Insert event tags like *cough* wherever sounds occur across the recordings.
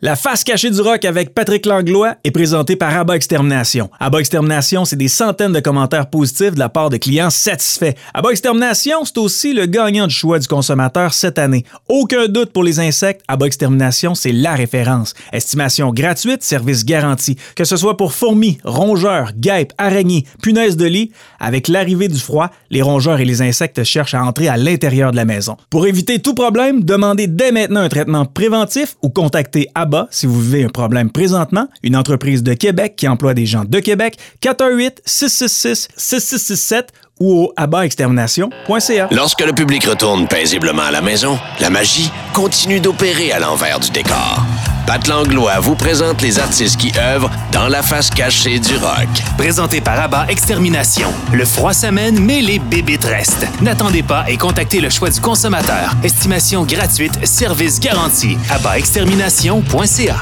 La face cachée du rock avec Patrick Langlois est présentée par Abba Extermination. Abba Extermination, c'est des centaines de commentaires positifs de la part de clients satisfaits. Abba Extermination, c'est aussi le gagnant du choix du consommateur cette année. Aucun doute pour les insectes, Abba Extermination, c'est la référence. Estimation gratuite, service garanti. Que ce soit pour fourmis, rongeurs, guêpes, araignées, punaises de lit, avec l'arrivée du froid, les rongeurs et les insectes cherchent à entrer à l'intérieur de la maison. Pour éviter tout problème, demandez dès maintenant un traitement préventif ou contactez Abba si vous vivez un problème présentement, une entreprise de Québec qui emploie des gens de Québec, 418-666-6667 ou au abatextermination.ca. Lorsque le public retourne paisiblement à la maison, la magie continue d'opérer à l'envers du décor. Pat Langlois vous présente les artistes qui œuvrent dans la face cachée du rock. Présenté par Abba Extermination. Le froid s'amène, mais les bébites restent. N'attendez pas et contactez le choix du consommateur. Estimation gratuite, service garanti. AbbaExtermination.ca.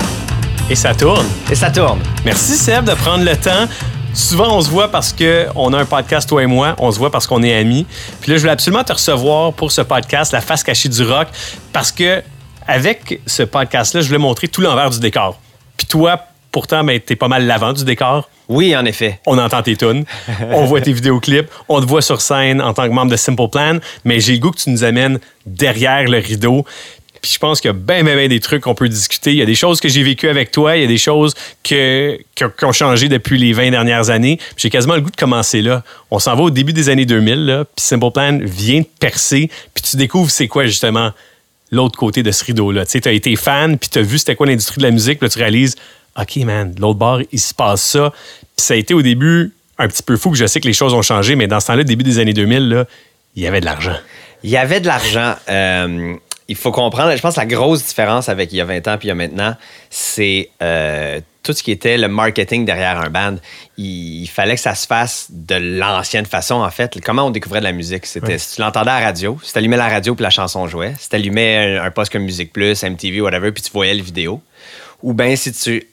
Et ça tourne. Et ça tourne. Merci Seb de prendre le temps. Souvent, on se voit parce qu'on a un podcast, toi et moi. On se voit parce qu'on est amis. Puis là, je voulais absolument te recevoir pour ce podcast, La face cachée du rock, parce que avec ce podcast-là, je voulais montrer tout l'envers du décor. Puis toi, pourtant, ben, t'es pas mal l'avant du décor. Oui, en effet. On entend tes tunes, on voit tes vidéoclips, on te voit sur scène en tant que membre de Simple Plan, mais j'ai le goût que tu nous amènes derrière le rideau. Puis je pense qu'il y a bien, bien, bien des trucs qu'on peut discuter. Il y a des choses que j'ai vécues avec toi, il y a des choses que, qui ont changé depuis les 20 dernières années. J'ai quasiment le goût de commencer là. On s'en va au début des années 2000, là, puis Simple Plan vient de percer, puis tu découvres c'est quoi justement l'autre côté de ce rideau-là. Tu sais, as été fan, puis tu as vu c'était quoi l'industrie de la musique, puis là, tu réalises, OK, man, l'autre bord, il se passe ça. Puis ça a été au début un petit peu fou, que je sais que les choses ont changé, mais dans ce temps-là, début des années 2000, là, il y avait de l'argent. Il y avait de l'argent. Euh, il faut comprendre, je pense que la grosse différence avec il y a 20 ans puis il y a maintenant, c'est euh, tout ce qui était le marketing derrière un band. Il, fallait que ça se fasse de l'ancienne façon, en fait. Comment on découvrait de la musique? C'était si tu l'entendais à la radio, si tu allumais la radio puis la chanson jouait, si tu allumais un, poste comme Musique Plus, MTV, whatever, puis tu voyais le vidéo. Ou bien si tu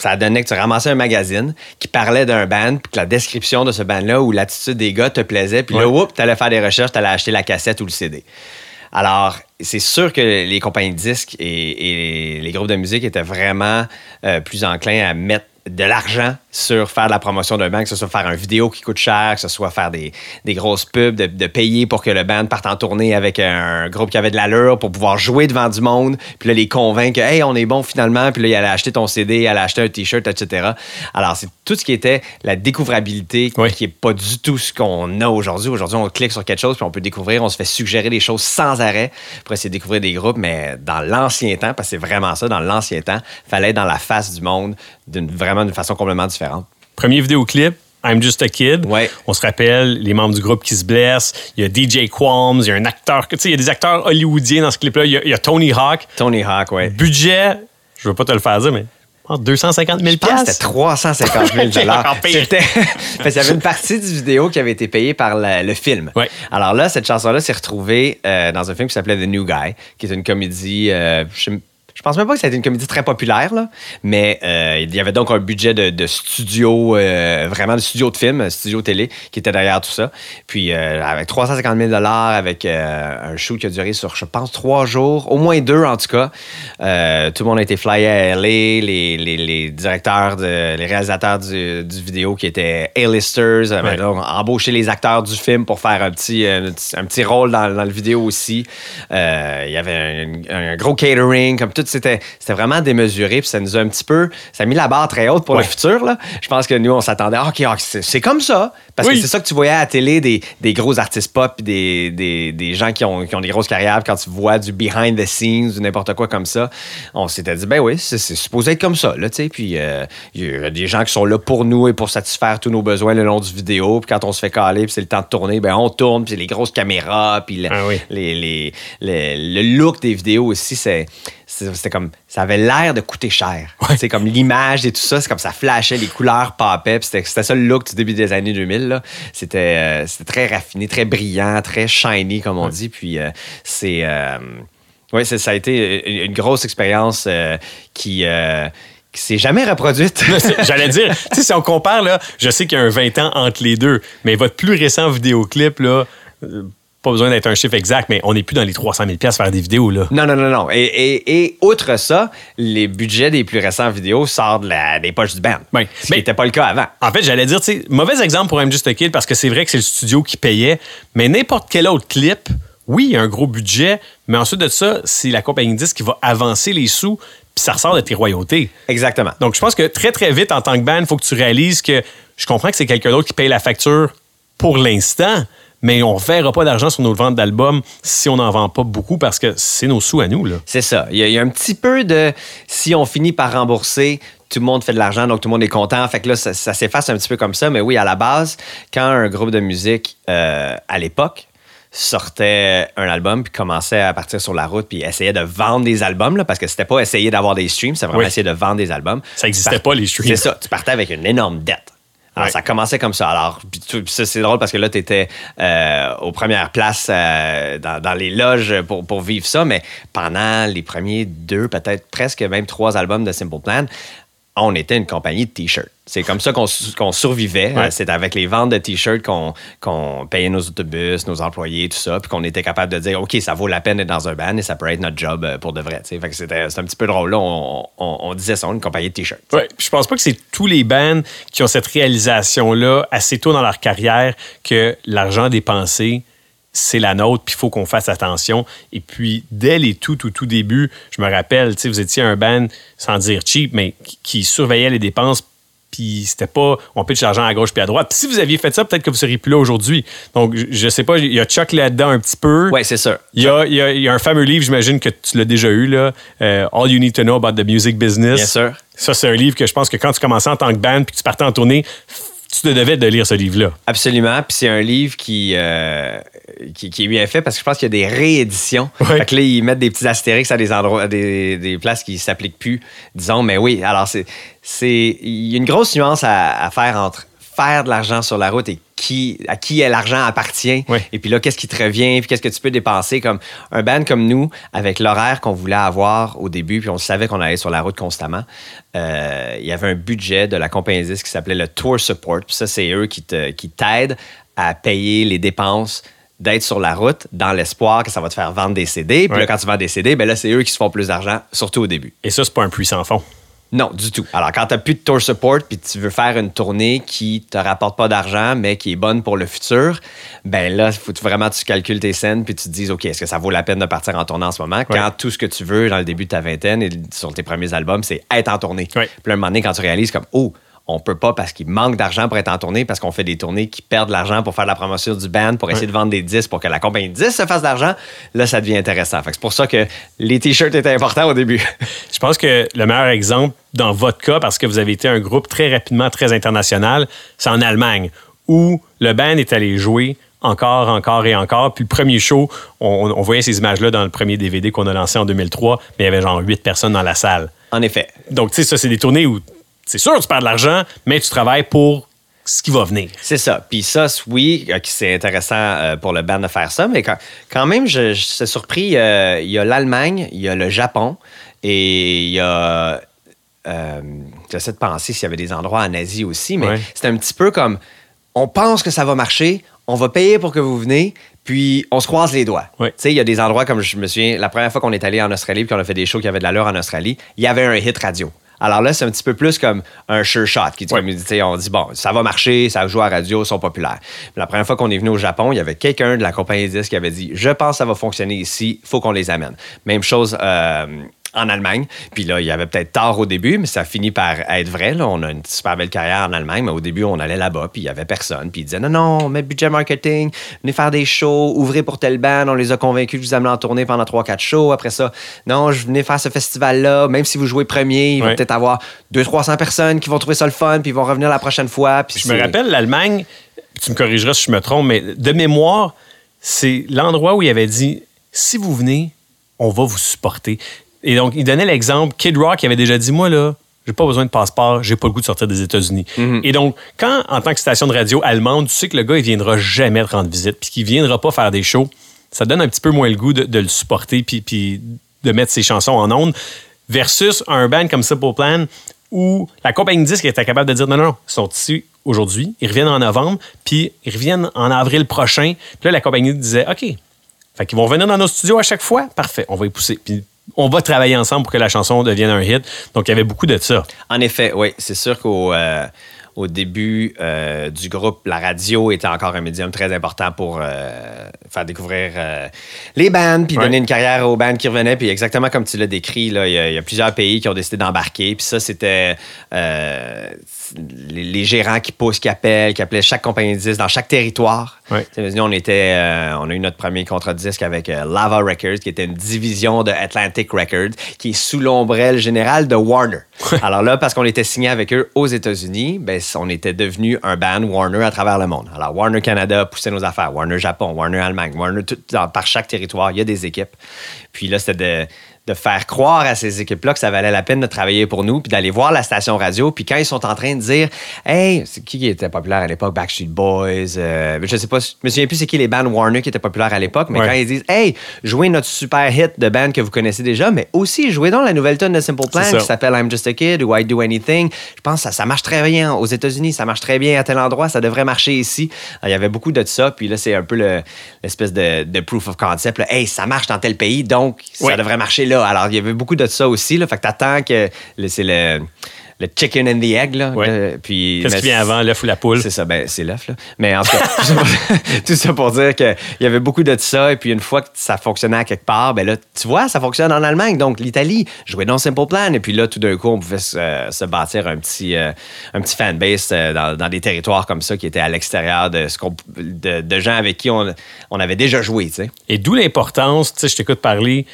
ça donnait que tu ramassais un magazine qui parlait d'un band, puis que la description de ce band-là ou l'attitude des gars te plaisait, puis là, tu allais faire des recherches, tu allais acheter la cassette ou le CD. Alors, c'est sûr que les compagnies de disques et, les groupes de musique étaient vraiment euh, plus enclins à mettre de l'argent sur faire de la promotion d'un band, que ce soit faire une vidéo qui coûte cher, que ce soit faire des, grosses pubs, de, payer pour que le band parte en tournée avec un groupe qui avait de l'allure pour pouvoir jouer devant du monde, puis là, les convaincre que, hey, on est bon finalement, puis là, il allait acheter ton CD, il allait acheter un T-shirt, etc. Alors, c'est tout ce qui était la découvrabilité, qui n'est pas du tout ce qu'on a aujourd'hui. Aujourd'hui, on clique sur quelque chose, puis on peut découvrir, on se fait suggérer des choses sans arrêt pour essayer de découvrir des groupes, mais dans l'ancien temps, parce que c'est vraiment ça, dans l'ancien temps, fallait être dans la face du monde vraiment d'une façon complètement différente. Premier vidéoclip, I'm Just a Kid. Ouais. On se rappelle les membres du groupe qui se blessent. Il y a DJ Qualms, il y a un acteur. Tu sais, il y a des acteurs hollywoodiens dans ce clip-là. Il, y a Tony Hawk. Tony Hawk, ouais. Budget, je veux pas te le faire dire, mais 250 000 C'était 350 000 *laughs* dollars. *laughs* Il y avait une partie du vidéo qui avait été payée par le, film. Ouais. Alors là, cette chanson-là s'est retrouvée euh, dans un film qui s'appelait The New Guy, qui est une comédie. Euh, je pense même pas que c'était une comédie très populaire, là, mais euh, il y avait donc un budget de, studio, euh, vraiment de studio de film, studio télé, qui était derrière tout ça. Puis euh, avec 350 000 avec un shoot qui a duré sur, je pense, trois jours, au moins deux en tout cas. tout le monde a été flyé à LA, les, les, directeurs, de, les réalisateurs du, vidéo qui étaient A-listers, ouais. embauché les acteurs du film pour faire un petit, un, petit rôle dans, le vidéo aussi. il y avait un, un gros catering, comme tout c'était, vraiment démesuré. Puis ça nous a un petit peu. Ça a mis la barre très haute pour le futur. Là. Je pense que nous, on s'attendait. Ah, OK, ah, c'est, comme ça. Parce que c'est ça que tu voyais à la télé des, gros artistes pop des, des, gens qui ont, des grosses carrières. Quand tu vois du behind the scenes ou n'importe quoi comme ça, on s'était dit, ben oui, c'est, supposé être comme ça. Là, puis euh, il y a des gens qui sont là pour nous et pour satisfaire tous nos besoins le long du vidéo. Puis quand on se fait caler, puis c'est le temps de tourner, ben on tourne. Puis les grosses caméras, puis le, ah les, le look des vidéos aussi, c'est c'était comme ça avait l'air de coûter cher. C'est comme l'image et tout ça, c'est comme ça flashait, les couleurs papaient. C'était ça le look du début des années 2000. Euh, c'était très raffiné, très brillant, très shiny, comme on dit. Puis euh, c'est. Euh, oui, ça a été une, grosse expérience qui qui s'est jamais reproduite. *laughs* J'allais dire, si on compare, là, je sais qu'il y a un 20 ans entre les deux, mais votre plus récent vidéoclip, là, pas besoin d'être un chiffre exact, mais on n'est plus dans les 300 000 pièces faire des vidéos, là. Non, non, non, non. Et, et, et, outre ça, les budgets des plus récents vidéos sortent de la- des poches du band. Oui. Ce qui Mais- n'était pas le cas avant. En fait, j'allais dire, tu sais, mauvais exemple pour I'm Just a Kid parce que c'est vrai que c'est le studio qui payait, mais n'importe quel autre clip, oui, il y a un gros budget, mais ensuite de ça, c'est la compagnie de disques qui va avancer les sous, puis ça ressort de tes royautés. Exactement. Donc, je pense que très, très vite, en tant que band, il faut que tu réalises que je comprends que c'est quelqu'un d'autre qui paye la facture pour l'instant, mais on ne verra pas d'argent sur nos ventes d'albums si on n'en vend pas beaucoup parce que c'est nos sous à nous. C'est ça. Il y, a, il y a un petit peu de. Si on finit par rembourser, tout le monde fait de l'argent, donc tout le monde est content. Fait que là, ça, ça s'efface un petit peu comme ça. Mais oui, à la base, quand un groupe de musique, euh, à l'époque, sortait un album puis commençait à partir sur la route puis essayait de vendre des albums là, parce que c'était pas essayer d'avoir des streams, c'était vraiment Oui. essayer de vendre des albums. Ça existait Tu par- pas, les streams. C'est ça, tu partais avec une énorme dette. Alors, Ouais. ça commençait comme ça. Alors, c'est drôle parce que là, tu étais aux premières places euh, dans, dans les loges pour, pour vivre ça, mais pendant les premiers deux, peut-être presque même trois albums de Simple Plan, on était une compagnie de t-shirts. C'est comme ça qu'on su- qu'on survivait. Ouais. C'est avec les ventes de t-shirts qu'on payait nos autobus, nos employés, tout ça, puis qu'on était capable de dire, OK, ça vaut la peine d'être dans un band et ça peut être notre job euh, pour de vrai. Fait que c'était un petit peu drôle. Là, on, on- on disait ça, une compagnie de t-shirts. Ouais, je pense pas que c'est tous les bands qui ont cette réalisation-là assez tôt dans leur carrière que l'argent dépensé, c'est la nôtre, puis il faut qu'on fasse attention. Et puis, dès les tout, tout, tout débuts, je me rappelle, vous étiez un band, sans dire cheap, mais qui, surveillait les dépenses, puis c'était pas, on pitch l'argent à gauche puis à droite. Puis si vous aviez fait ça, peut-être que vous seriez plus là aujourd'hui. Donc, je, sais pas, il y a Chuck là-dedans un petit peu. Ouais, c'est sûr. Il y, a, il y a- il y a un fameux livre, j'imagine que tu l'as déjà eu, là, euh, All You Need to Know About the Music Business. Bien sûr. Ça, c'est un livre que je pense que quand tu commençais en tant que band puis que tu partais en tournée, tu te devais de lire ce livre-là. Absolument. Puis c'est un livre qui, euh, qui, qui est bien fait parce que je pense qu'il y a des rééditions. Ouais. Fait que là, ils mettent des petits astérix à des endroits, à des, des places qui ne s'appliquent plus, disons. Mais oui, alors c'est. c'est Il y a une grosse nuance à, à faire entre faire de l'argent sur la route et qui, à qui l'argent appartient. Et puis là, qu'est-ce qui te revient, puis qu'est-ce que tu peux dépenser? Comme un band comme nous, avec l'horaire qu'on voulait avoir au début, puis on savait qu'on allait sur la route constamment, euh, il y avait un budget de la compagnie disque qui s'appelait le Tour Support. Puis ça, c'est eux qui te- qui t'aident à payer les dépenses d'être sur la route dans l'espoir que ça va te faire vendre des CD. Puis Ouais. là, quand tu vends des CD, ben là, c'est eux qui se font plus d'argent, surtout au début. Et ça, c'est pas un puits sans fond. Non, du tout. Alors, quand tu n'as plus de tour support puis tu veux faire une tournée qui te rapporte pas d'argent, mais qui est bonne pour le futur, ben là, il faut que vraiment tu calcules tes scènes puis tu te dises, OK, est-ce que ça vaut la peine de partir en tournée en ce moment? Quand tout ce que tu veux dans le début de ta vingtaine et sur tes premiers albums, c'est être en tournée. Ouais. Puis là, un moment donné, quand tu réalises comme, oh, on peut pas parce qu'il manque d'argent pour être en tournée, parce qu'on fait des tournées qui perdent de l'argent pour faire la promotion du band, pour essayer de vendre des disques, pour que la compagnie de disques se fasse d'argent, là, ça devient intéressant. C'est pour ça que les t-shirts étaient importants au début. *laughs* Je pense que le meilleur exemple dans votre cas, parce que vous avez été un groupe très rapidement très international, c'est en Allemagne, où le band est allé jouer encore, encore et encore. Puis le premier show, on, on voyait ces images-là dans le premier DVD qu'on a lancé en 2003, mais il y avait genre huit personnes dans la salle. en effet. Donc, tu sais, ça, c'est des tournées où c'est sûr, tu perds de l'argent, mais tu travailles pour ce qui va venir. C'est ça. Puis ça, oui, euh, c'est intéressant euh, pour le band de faire ça, mais quand, quand même, je, je suis surpris. euh, Il y a l'Allemagne, il y a le Japon et il y a. euh, J'essaie de penser s'il y avait des endroits en Asie aussi, mais Ouais. c'est un petit peu comme on pense que ça va marcher, on va payer pour que vous venez, puis on se croise les doigts. Tu sais, il y a des endroits comme je me souviens, la première fois qu'on est allé en Australie puis qu'on a fait des shows qui avaient de l'allure en Australie, il y avait un hit radio. Alors là, c'est un petit peu plus comme un sure shot qui dit, Ouais. comme on dit bon, ça va marcher, ça joue à la radio, ils sont populaires. La première fois qu'on est venu au Japon, il y avait quelqu'un de la compagnie disque qui avait dit, je pense que ça va fonctionner ici, faut qu'on les amène. Même chose. euh, en Allemagne. Puis là, il y avait peut-être tard au début, mais ça finit par être vrai. Là. On a une super belle carrière en Allemagne, mais au début, on allait là-bas, puis il y avait personne. Puis ils disaient non, non, mais budget marketing, venez faire des shows, ouvrez pour tel band. On les a convaincus de vous amener en tournée pendant 3-4 shows. Après ça, non, je venais faire ce festival-là. Même si vous jouez premier, il va peut-être avoir 200-300 personnes qui vont trouver ça le fun, puis ils vont revenir la prochaine fois. Puis Je me rappelle, l'Allemagne, tu me corrigeras si je me trompe, mais de mémoire, c'est l'endroit où il avait dit si vous venez, on va vous supporter. Et donc, il donnait l'exemple Kid Rock il avait déjà dit moi, là, j'ai pas besoin de passeport, j'ai pas le goût de sortir des États-Unis. Et donc, quand, en tant que station de radio allemande, tu sais que le gars, il viendra jamais te rendre visite, puis qu'il viendra pas faire des shows, ça donne un petit peu moins le goût de, de le supporter, puis, puis de mettre ses chansons en ondes, versus un band comme Simple Plan, où la compagnie de disques était capable de dire non, non, non, ils sont ici aujourd'hui, ils reviennent en novembre, puis ils reviennent en avril prochain. Puis là, la compagnie disait, OK, fait qu'ils vont venir dans nos studios à chaque fois. Parfait, on va y pousser. Puis on va travailler ensemble pour que la chanson devienne un hit. Donc, il y avait beaucoup de ça. En effet, oui. C'est sûr qu'au euh, au début euh, du groupe, la radio était encore un médium très important pour euh, faire découvrir les bands, puis Ouais. donner une carrière aux bands qui revenaient. Puis exactement comme tu l'as décrit, il y, a- il y a plusieurs pays qui ont décidé d'embarquer. Puis ça, c'était les, les gérants qui poussent, qui appellent, qui appelaient chaque compagnie de disques dans chaque territoire. Sais, nous, on était, euh, on a eu notre premier contrat de disque avec euh, Lava Records, qui était une division de Atlantic Records, qui est sous l'ombrelle générale de Warner. Alors là, parce qu'on était signé avec eux aux États-Unis, ben, on était devenu un band Warner à travers le monde. Alors Warner Canada poussait nos affaires, Warner Japon, Warner Allemagne, Warner tout, dans- par chaque territoire, il y a des équipes. Puis là, c'était de de faire croire à ces équipes-là que ça valait la peine de travailler pour nous, puis d'aller voir la station radio. Puis quand ils sont en train de dire, hey, c'est qui qui était populaire à l'époque, Backstreet Boys, euh, je sais pas, je me souviens plus c'est qui les bands Warner qui étaient populaires à l'époque, mais Ouais. quand ils disent, hey, jouez notre super hit de band que vous connaissez déjà, mais aussi jouez donc la nouvelle tonne de Simple Plan qui s'appelle I'm Just a Kid ou I Do Anything. Je pense que ça, ça marche très bien aux États-Unis, ça marche très bien à tel endroit, ça devrait marcher ici. Alors, il y avait beaucoup de ça, puis là, c'est un peu le- l'espèce de, de proof of concept. là. Hey, ça marche dans tel pays, donc ça devrait marcher là. Alors, il y avait beaucoup de ça aussi. Là, fait que t'attends que c'est le, le chicken and the egg. Là, Ouais. Puis, Qu'est-ce qui vient avant, l'œuf ou la poule? c'est ça, ben, c'est l'œuf, là. Mais en tout cas, *laughs* tout ça pour- tout ça pour dire qu'il y avait beaucoup de ça. Et puis, une fois que ça fonctionnait à quelque part, ben là, tu vois, ça fonctionne en Allemagne. Donc, l'Italie jouait dans Simple Plan. Et puis là, tout d'un coup, on pouvait se, se bâtir un petit, euh, un petit fanbase euh, dans, dans des territoires comme ça qui étaient à l'extérieur de, ce qu'on- de, de gens avec qui on, on avait déjà joué. Et d'où l'importance, tu sais, je t'écoute parler,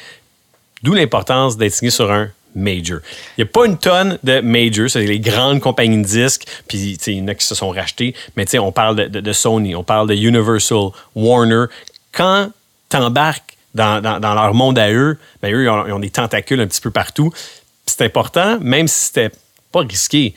d'où l'importance d'être signé sur un major. Il n'y a pas une tonne de majors, c'est les grandes compagnies de disques, puis il y en a qui se sont rachetés, mais on parle de, de- de Sony, on parle de Universal, Warner. Quand tu embarques dans, dans- dans leur monde à eux, ben eux, ils ont, ils ont des tentacules un petit peu partout. C'est important, même si c'était pas risqué.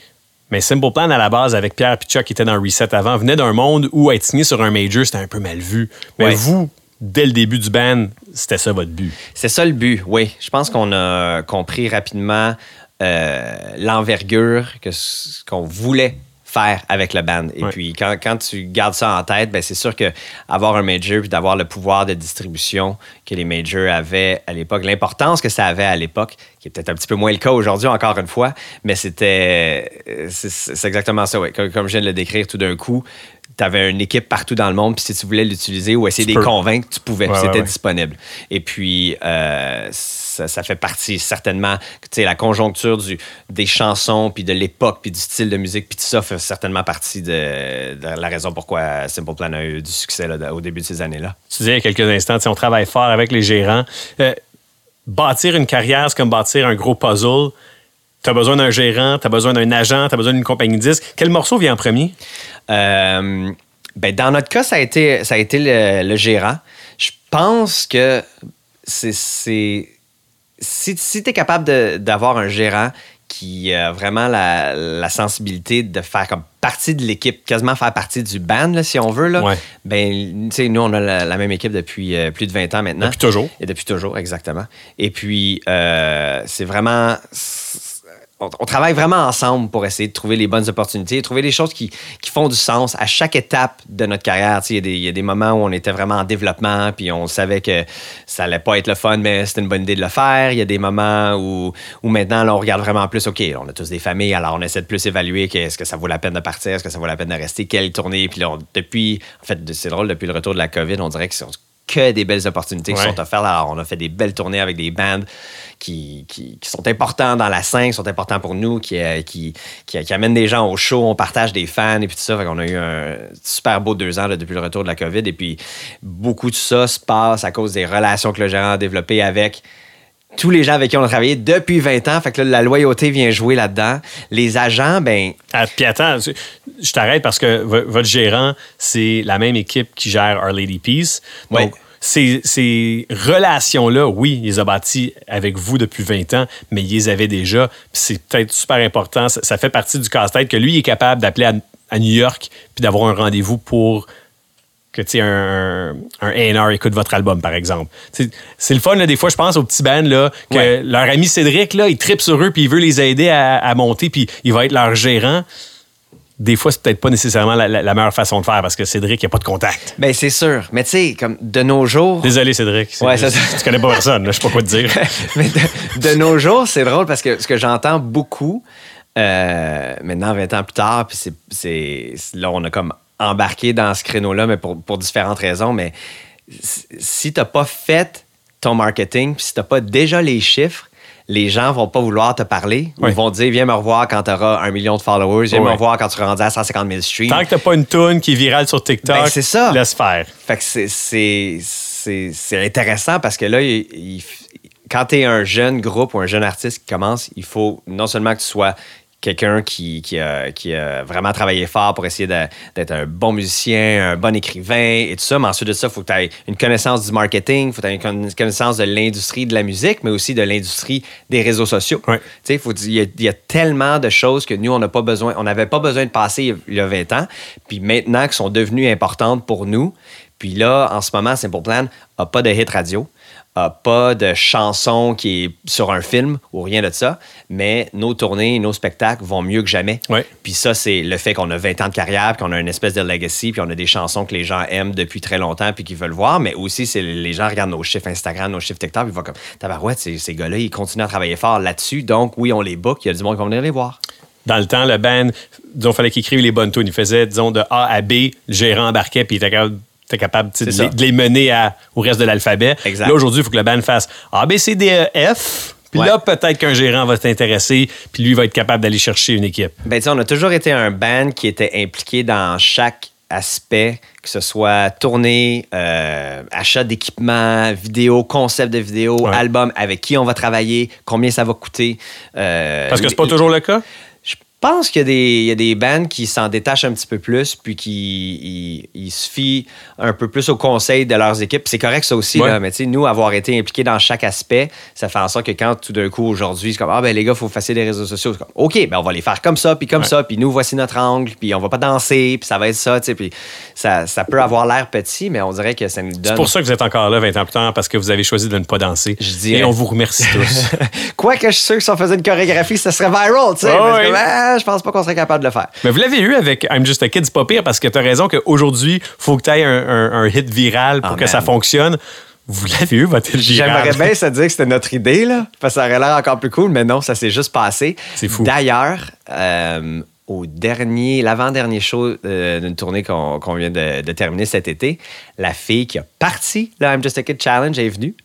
Mais Simple Plan, à la base, avec Pierre et Chuck qui étaient dans Reset avant, venait d'un monde où être signé sur un major, c'était un peu mal vu. Mais Ouais. vous, dès le début du band, c'était ça votre but? C'est ça le but, oui. Je pense qu'on a compris rapidement euh, l'envergure que ce qu'on voulait faire avec le band. Et Ouais. puis, quand, quand tu gardes ça en tête, ben, c'est sûr que avoir un major puis d'avoir le pouvoir de distribution que les majors avaient à l'époque, l'importance que ça avait à l'époque, qui est peut-être un petit peu moins le cas aujourd'hui, encore une fois, mais c'était. euh, C'est exactement ça, oui. Comme, comme je viens de le décrire tout d'un coup, tu avais une équipe partout dans le monde, puis si tu voulais l'utiliser ou essayer Tu de les convaincre, tu pouvais. Ouais, C'était ouais, disponible. Et puis, euh, ça, ça fait partie certainement, tu sais, la conjoncture du, des chansons, puis de l'époque, puis du style de musique, puis tout ça fait certainement partie de, de la raison pourquoi Simple Plan a eu du succès là, au début de ces années-là. Tu disais il y a quelques instants, on travaille fort avec les gérants. Euh, bâtir une carrière, c'est comme bâtir un gros puzzle. Tu as besoin d'un gérant, tu as besoin d'un agent, tu as besoin d'une compagnie de disques. Quel morceau vient en premier? Euh, ben, dans notre cas, ça a été, ça a été le, le gérant. Je pense que c'est. Si, si tu es capable d'avoir un gérant qui a vraiment la, la sensibilité de faire comme partie de l'équipe, quasiment faire partie du band, là, si on veut, là, Ouais. ben, tu sais, nous, on a la, la même équipe depuis euh, plus de 20 ans maintenant. Depuis toujours. Et depuis toujours, exactement. Et puis, euh, c'est vraiment. On, on travaille vraiment ensemble pour essayer de trouver les bonnes opportunités, trouver des choses qui, qui font du sens à chaque étape de notre carrière. Il y, a des- il y a des moments où on était vraiment en développement, puis on savait que ça allait pas être le fun, mais c'était une bonne idée de le faire. Il y a des moments où, où maintenant, là, on regarde vraiment plus, OK, on a tous des familles, alors on essaie de plus évaluer que, est-ce que ça vaut la peine de partir, est-ce que ça vaut la peine de rester, quelle tournée. Puis là, on- depuis, en fait, c'est drôle, depuis le retour de la COVID, on dirait que c'est que des belles opportunités qui sont offertes. Alors, on a fait des belles tournées avec des bands qui, qui, qui sont importants dans la scène, qui sont importants pour nous, qui, euh, qui, qui, amènent des gens au show, on partage des fans et puis tout ça. Fait qu'on a eu un super beau deux ans là, depuis le retour de la COVID. Et puis, beaucoup de ça se passe à cause des relations que le gérant a développées avec tous les gens avec qui on a travaillé depuis 20 ans. Fait que là, la loyauté vient jouer là-dedans. Les agents, ben, Ah, puis attends, je t'arrête parce que vo- votre gérant, c'est la même équipe qui gère Our Lady Peace. Donc. Ces, ces relations-là, oui, il les a bâties avec vous depuis 20 ans, mais il les avait déjà. C'est peut-être super important. Ça, ça fait partie du casse-tête que lui il est capable d'appeler à, à New York puis d'avoir un rendez-vous pour que un, un A&R écoute votre album, par exemple. C'est le fun, là, des fois, je pense aux petits bands, là, que Ouais. leur ami Cédric, là, il tripe sur eux, puis il veut les aider à, à monter, puis il va être leur gérant. Des fois, c'est peut-être pas nécessairement la, la- la meilleure façon de faire parce que Cédric, il n'y a pas de contact. Ben, c'est sûr. Mais tu sais, comme de nos jours. Désolé, Cédric. Ouais, ça- tu connais pas personne, je sais pas quoi te dire. *laughs* Mais de, de nos jours, c'est drôle parce que ce que j'entends beaucoup, euh, maintenant, 20 ans plus tard, puis c'est, là, on a comme embarqué dans ce créneau-là, mais pour, pour différentes raisons. Mais si- si tu n'as pas fait ton marketing, puis si tu n'as pas déjà les chiffres, les gens vont pas vouloir te parler. ou Ouais. Ils vont dire, viens me revoir quand tu auras un million de followers, viens me revoir quand tu seras rendu à 150 000 streams. Tant que t'as pas une toune qui est virale sur TikTok, Ben, c'est ça. laisse faire. Fait que c'est- c'est- c'est c'est intéressant parce que là, il- il- quand tu es un jeune groupe ou un jeune artiste qui commence, il faut non seulement que tu sois quelqu'un qui, qui, a, qui a vraiment travaillé fort pour essayer d'être un bon musicien, un bon écrivain et tout ça, mais ensuite de ça, il faut que tu aies une connaissance du marketing, il faut que tu aies une connaissance de l'industrie de la musique, mais aussi de l'industrie des réseaux sociaux. Il y, a, il y a tellement de choses que nous, on n'a pas besoin, on n'avait pas besoin de passer il y a- il y a 20 ans, puis maintenant qui sont devenues importantes pour nous. Puis là, en ce moment, Simple Plan n'a pas de hit radio, pas de chanson qui est sur un film ou rien de ça, mais nos tournées, nos spectacles vont mieux que jamais. Ouais. Puis ça, c'est le fait qu'on a 20 ans de carrière, puis qu'on a une espèce de legacy, puis on a des chansons que les gens aiment depuis très longtemps, puis qu'ils veulent voir, mais aussi, c'est les gens regardent nos chiffres Instagram, nos chiffres TikTok, puis ils vont comme, tabarouette, ces, ces gars-là, ils continuent à travailler fort là-dessus, donc oui, on les book, il y a du monde qui va venir les voir. Dans le temps, le band, disons, fallait qu'il écrive les bonnes tunes. Il faisait, disons, de A à B, le gérant embarquait, puis il était capable, était capable tu sais, C'est de, les, de les mener à- au reste de l'alphabet. Là, aujourd'hui, il faut que le band fasse A, B, C, D, E, F. Puis Ouais. là, peut-être qu'un gérant va t'intéresser, puis lui va être capable d'aller chercher une équipe. Ben, on a toujours été un band qui était impliqué dans chaque aspect, que ce soit tournée, euh, achat d'équipement, vidéo, concept de vidéo, Ouais. album, avec qui on va travailler, combien ça va coûter. euh, Parce que c'est pas toujours le cas? Je pense qu'il y a des, il y a des bands qui s'en détachent un petit peu plus, puis qui ils, ils se fient un peu plus au conseil de leurs équipes. C'est correct ça aussi, Ouais. là, mais nous, avoir été impliqués dans chaque aspect, ça fait en sorte que quand tout d'un coup, aujourd'hui, c'est comme Ah ben les gars, il faut facile les réseaux sociaux. C'est comme OK, ben on va les faire comme ça, puis comme Ouais. ça, puis nous, voici notre angle, puis on va pas danser, puis ça va être ça, tu sais, puis ça, ça peut avoir l'air petit, mais on dirait que ça nous donne. C'est pour ça que vous êtes encore là 20 ans plus tard, parce que vous avez choisi de ne pas danser. Je dirais. Et on vous remercie tous. *laughs* Quoique je suis sûr que si on faisait une chorégraphie, ça serait viral, tu sais. Ah, je pense pas qu'on serait capable de le faire. Mais vous l'avez eu avec I'm Just a Kid, c'est pas pire parce que tu as raison qu'aujourd'hui, il faut que tu aies un, un- un hit viral pour Ah, que man. ça fonctionne. Vous l'avez eu, votre hit viral. J'aimerais bien *laughs* se dire que c'était notre idée, là, parce que ça aurait l'air encore plus cool, mais non, ça s'est juste passé. C'est fou. D'ailleurs, euh, au dernier, l'avant-dernier show euh, d'une tournée qu'on vient de, de terminer cet été, la fille qui a parti le I'm Just a Kid Challenge est venue.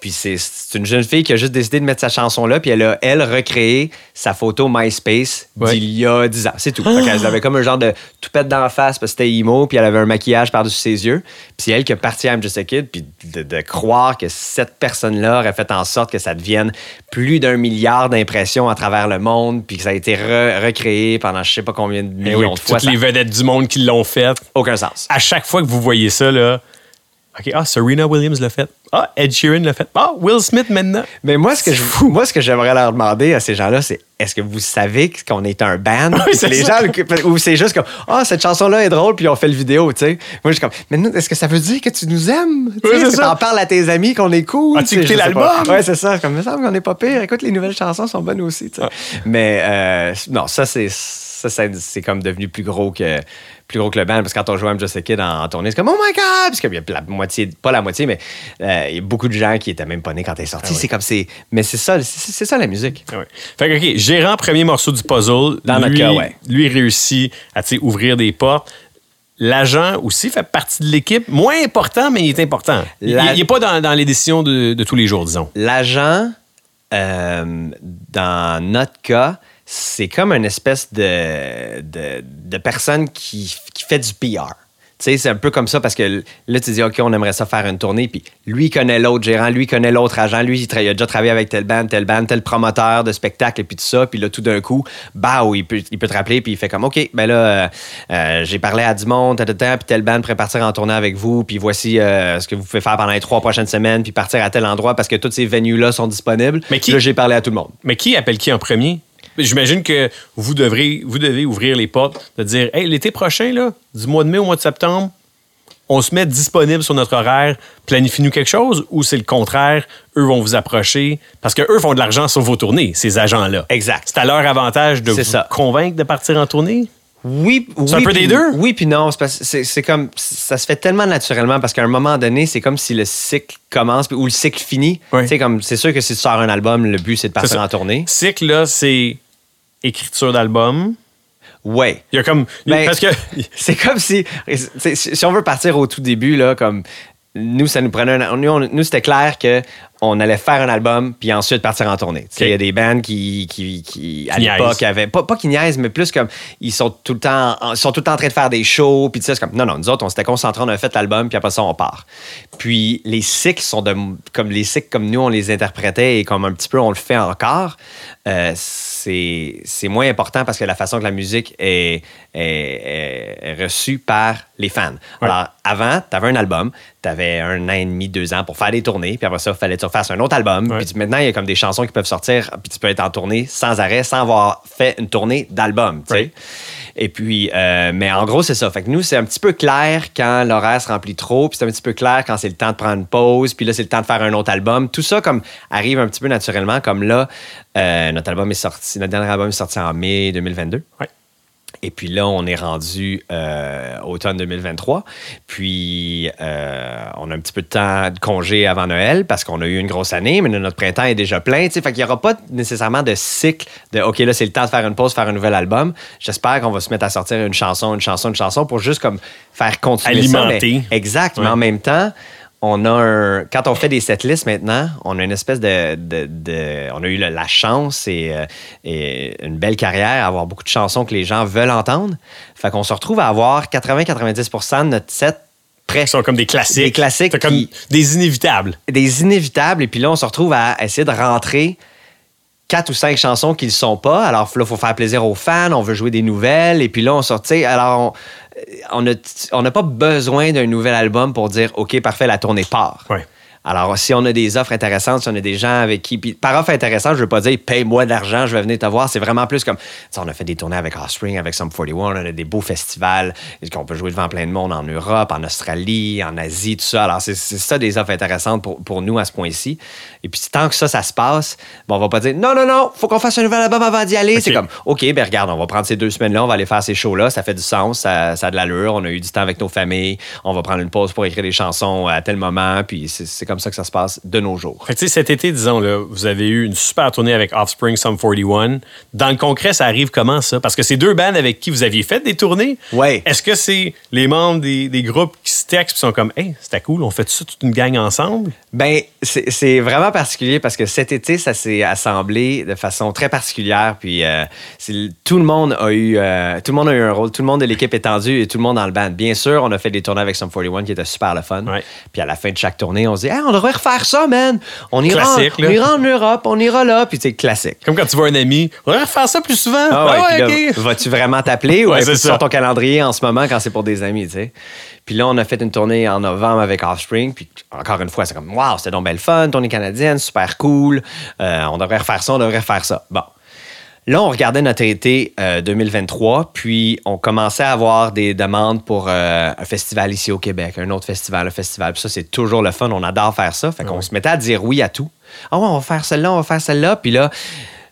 Puis c'est une jeune fille qui a juste décidé de mettre sa chanson là, puis elle a, elle, recréé sa photo MySpace Ouais. d'il y a 10 ans. C'est tout. Fait qu'elle avait comme un genre de toupette d'en face parce que c'était emo, puis elle avait un maquillage par-dessus ses yeux. Puis c'est elle qui a parti à I'm Just a Kid, puis de, de croire que cette personne-là aurait fait en sorte que ça devienne plus d'un milliard d'impressions à travers le monde, puis que ça a été re- recréé pendant je sais pas combien de Eh millions oui, de fois. toutes Ça les vedettes du monde qui l'ont fait. aucun sens. À chaque fois que vous voyez ça, là, OK, ah, Serena Williams l'a fait. Ah, Ed Sheeran l'a fait. Ah, Will Smith maintenant. Mais moi, ce que je, moi, ce que j'aimerais leur demander à ces gens-là, c'est est-ce que vous savez qu'on est un band? *laughs* Oui, c'est les ça. gens, ou c'est juste comme, ah, cette chanson-là est drôle, puis on fait le vidéo, tu sais. Moi, je suis comme, mais est-ce que ça veut dire que tu nous aimes? Oui, est-ce que ça. t'en parles à tes amis qu'on est cool? As-tu écouté l'album? Ouais, c'est ça. Comme, il me semble qu'on est pas pire. Écoute, les nouvelles chansons sont bonnes aussi, tu sais. Mais, euh, non, ça, c'est, ça, c'est c'est comme devenu plus gros que, plus gros que le band, parce que quand on joue à I'm Just a Kid en, en tournée, c'est comme, oh my god! Parce qu'il y a la moitié, pas la moitié, mais euh, il y a beaucoup de gens qui étaient même pas nés quand elle est sortie. C'est comme, c'est, mais c'est ça, c'est, ça la musique. Ah. Fait que, OK, gérant, premier morceau du puzzle. Dans notre lui, cas, ouais. Lui réussit à ouvrir des portes. L'agent aussi fait partie de l'équipe. Moins important, mais il est important. Il n'est pas dans, dans les décisions de, de tous les jours, disons. L'agent, euh, dans notre cas, c'est comme une espèce de, de, de personne qui, qui fait du PR. Tu sais, c'est un peu comme ça parce que là, tu dis, OK, on aimerait ça faire une tournée. Puis lui, connaît l'autre gérant, lui, connaît l'autre agent. Lui, il, a déjà travaillé avec tel band, tel band, tel promoteur de spectacle et puis tout ça. Puis là, tout d'un coup, bah, il peut, il peut te rappeler. Puis il fait comme, OK, ben là, euh, euh, j'ai parlé à du monde, tel, tel, tel, puis tel band pourrait partir en tournée avec vous. Puis voici euh, ce que vous pouvez faire pendant les trois prochaines semaines. Puis partir à tel endroit parce que tous ces venues-là sont disponibles. Mais qui- Là, j'ai parlé à tout le monde. Mais qui appelle qui en premier? J'imagine que vous, devrez, vous devez ouvrir les portes, de dire Hey, l'été prochain, là, du mois de mai au mois de septembre, on se met disponible sur notre horaire, planifie-nous quelque chose, ou c'est le contraire, eux vont vous approcher, parce qu'eux font de l'argent sur vos tournées, ces agents-là. Exact. C'est à leur avantage de C'est vous ça. convaincre de partir en tournée? Oui, C'est oui, un peu des deux? Oui, puis non. c'est C'est c'est comme. Ça se fait tellement naturellement parce qu'à un moment donné, c'est comme si le cycle commence ou le cycle finit. Oui. Sais, comme C'est sûr que si tu sors un album, le but, c'est de C'est partir en tournée. Cycle, là, c'est écriture d'album. Ouais. Il y a comme. Ben, parce que. *laughs* C'est comme si, si on veut partir au tout début, là, comme nous, ça nous prenait un, nous, nous, c'était clair que on allait faire un album puis ensuite partir en tournée. Il y a des bands qui, qui, qui à Qui l'époque, avaient pas, pas qui niaisent, mais plus comme ils sont tout le temps, ils sont tout le temps en train de faire des shows puis tu sais, c'est comme non non, nous autres, on s'était concentrés, on a fait l'album puis après ça on part. Puis les cycles sont de comme les cycles comme nous on les interprétait et comme un petit peu on le fait encore. euh, c'est moins important parce que la façon que la musique est- est reçue par les fans. Alors, avant, tu avais un album, tu avais un an et demi, deux ans pour faire des tournées, puis après ça, il fallait que tu refasses un autre album. Puis maintenant, il y a comme des chansons qui peuvent sortir, puis tu peux être en tournée sans arrêt, sans avoir fait une tournée d'album. Et puis, euh, mais en gros, c'est ça. Fait que nous, c'est un petit peu clair quand l'horaire se remplit trop, puis c'est un petit peu clair quand c'est le temps de prendre une pause, puis là, c'est le temps de faire un autre album. Tout ça, comme, arrive un petit peu naturellement, comme là, euh, notre album est sorti, notre dernier album est sorti en mai 2022. Ouais. Et puis là, on est rendu euh, automne 2023. Puis euh, on a un petit peu de temps de congé avant Noël parce qu'on a eu une grosse année, mais notre printemps est déjà plein. Fait qu'il n'y aura pas nécessairement de cycle de OK, là, c'est le temps de faire une pause, faire un nouvel album. J'espère qu'on va se mettre à sortir une chanson, une chanson, une chanson pour juste comme faire continuer ça. Alimenter. mais- exact. Mais en même temps, on a un. Quand on fait des setlists maintenant, on a une espèce de. de- de- on a eu la chance et, euh, et une belle carrière à avoir beaucoup de chansons que les gens veulent entendre. Fait qu'on se retrouve à avoir 80-90% de notre set prêt. Qui sont comme des classiques. Des classiques C'est comme qui- des inévitables. Des inévitables. Et puis là, on se retrouve à essayer de rentrer quatre ou cinq chansons qui ne le sont pas. Alors là, il faut faire plaisir aux fans, on veut jouer des nouvelles. Et puis là, on sort, tu sais, alors on n'a pas besoin d'un nouvel album pour dire, OK, parfait, la tournée part. Alors, si on a des offres intéressantes, si on a des gens avec qui. Puis, par offre intéressante, je veux pas dire paye-moi de l'argent, je vais venir te voir. C'est vraiment plus comme. on a fait des tournées avec Offspring, avec Sum 41, on a des beaux festivals, qu'on peut jouer devant plein de monde en Europe, en Australie, en Asie, tout ça. Alors, c'est ça des offres intéressantes pour, pour nous à ce point-ci. Et puis, tant que ça, ça se passe, bon, on va pas dire non, non, non, faut qu'on fasse un nouvel album avant d'y aller. C'est comme, OK, ben regarde, on va prendre ces deux semaines-là, on va aller faire ces shows-là, ça fait du sens, ça, ça a de l'allure, on a eu du temps avec nos familles, on va prendre une pause pour écrire des chansons à tel moment, puis c'est c'est comme ça que ça se passe de nos jours. Fait que, cet été, disons, là, vous avez eu une super tournée avec Offspring, Sum 41. Dans le concret, ça arrive comment, ça? Parce que c'est deux bands avec qui vous aviez fait des tournées. Ouais. Est-ce que c'est les membres des, des groupes qui se textent et sont comme, hey, c'était cool, on fait ça toute une gang ensemble? Ben, c'est vraiment particulier parce que cet été, ça s'est assemblé de façon très particulière. Puis euh, tout le monde a eu, euh, tout le monde a eu un rôle, tout le monde de l'équipe étendue et tout le monde dans le band. Bien sûr, on a fait des tournées avec Sum 41 qui étaient super le fun. Ouais. Puis à la fin de chaque tournée, on se dit, Hey, on devrait refaire ça, man. On ira, en, Classique, on ira en Europe, on ira là. Puis c'est classique. Comme quand tu vois un ami, on devrait faire ça plus souvent. Ah ouais, Ah vas-tu vraiment t'appeler ou Ouais, est-ce que c'est tu ça. sur ton calendrier en ce moment quand c'est pour des amis, tu sais? Puis là, on a fait une tournée en novembre avec Offspring, puis encore une fois, c'est comme, waouh, c'était donc belle fun, tournée canadienne, super cool, Euh, on devrait refaire ça, on devrait refaire ça. Bon. Là, on regardait notre été euh, 2023, puis on commençait à avoir des demandes pour euh, un festival ici au Québec, un autre festival, un festival. Puis ça, c'est toujours le fun, on adore faire ça. Fait qu'on se mettait à dire oui à tout. Ah ouais, on va faire celle-là, on va faire celle-là. Puis là,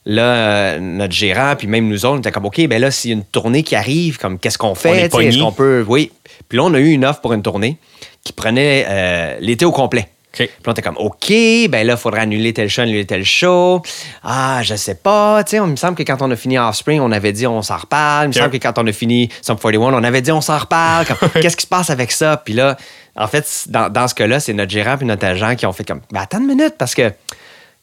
là euh, notre gérant, puis même nous autres, on était comme, OK, ben là, s'il y a une tournée qui arrive, comme, qu'est-ce qu'on fait? Est-ce qu'on peut... Oui. Puis là, on a eu une offre pour une tournée qui prenait euh, l'été au complet. Puis là, on était comme, OK, ben là, il faudrait annuler tel show, annuler tel show. Ah, je sais pas. Tu sais, il me semble que quand on a fini Offspring, on avait dit on s'en reparle. Il me semble que quand on a fini Sum 41, on avait dit on s'en reparle. *laughs* Qu'est-ce qui se passe avec ça? Puis là, en fait, dans, dans ce cas-là, c'est notre gérant puis notre agent qui ont fait comme, ben attends une minute, parce que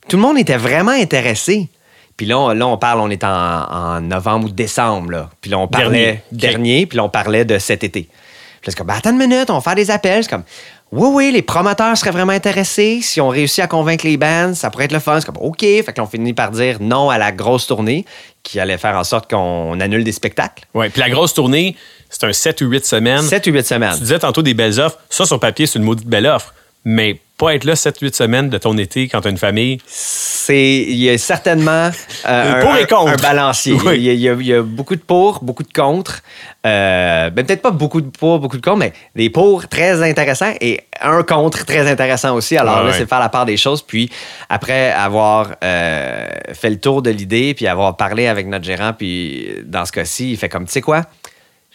tout le monde était vraiment intéressé. Puis là, on, là, on parle, on est en, en novembre ou décembre. Là. Puis là, on parlait Dernier. dernier, puis là, on parlait de cet été. Puis là, c'est comme, ben, attends une minute, on va faire des appels. C'est comme, oui, oui, les promoteurs seraient vraiment intéressés. Si on réussit à convaincre les bands, ça pourrait être le fun. C'est comme, OK. Fait que là, on finit par dire non à la grosse tournée qui allait faire en sorte qu'on annule des spectacles. Ouais. Puis la grosse tournée, c'est un 7 ou 8 semaines. 7 ou 8 semaines. Tu disais tantôt des belles offres. Ça, sur papier, c'est une maudite belle offre. Mais pas être là 7-8 semaines de ton été quand tu as une famille. C'est, il y a certainement euh, *laughs* pour un, et contre. un balancier. Oui. Il, y a, il y beaucoup de pour, beaucoup de contre. Euh, ben, peut-être pas beaucoup de pour, beaucoup de contre, mais des pour très intéressants et un contre très intéressant aussi. Alors Ouais, là, ouais. c'est de faire la part des choses. Puis après avoir euh, fait le tour de l'idée, puis avoir parlé avec notre gérant, puis dans ce cas-ci, il fait comme, tu sais quoi,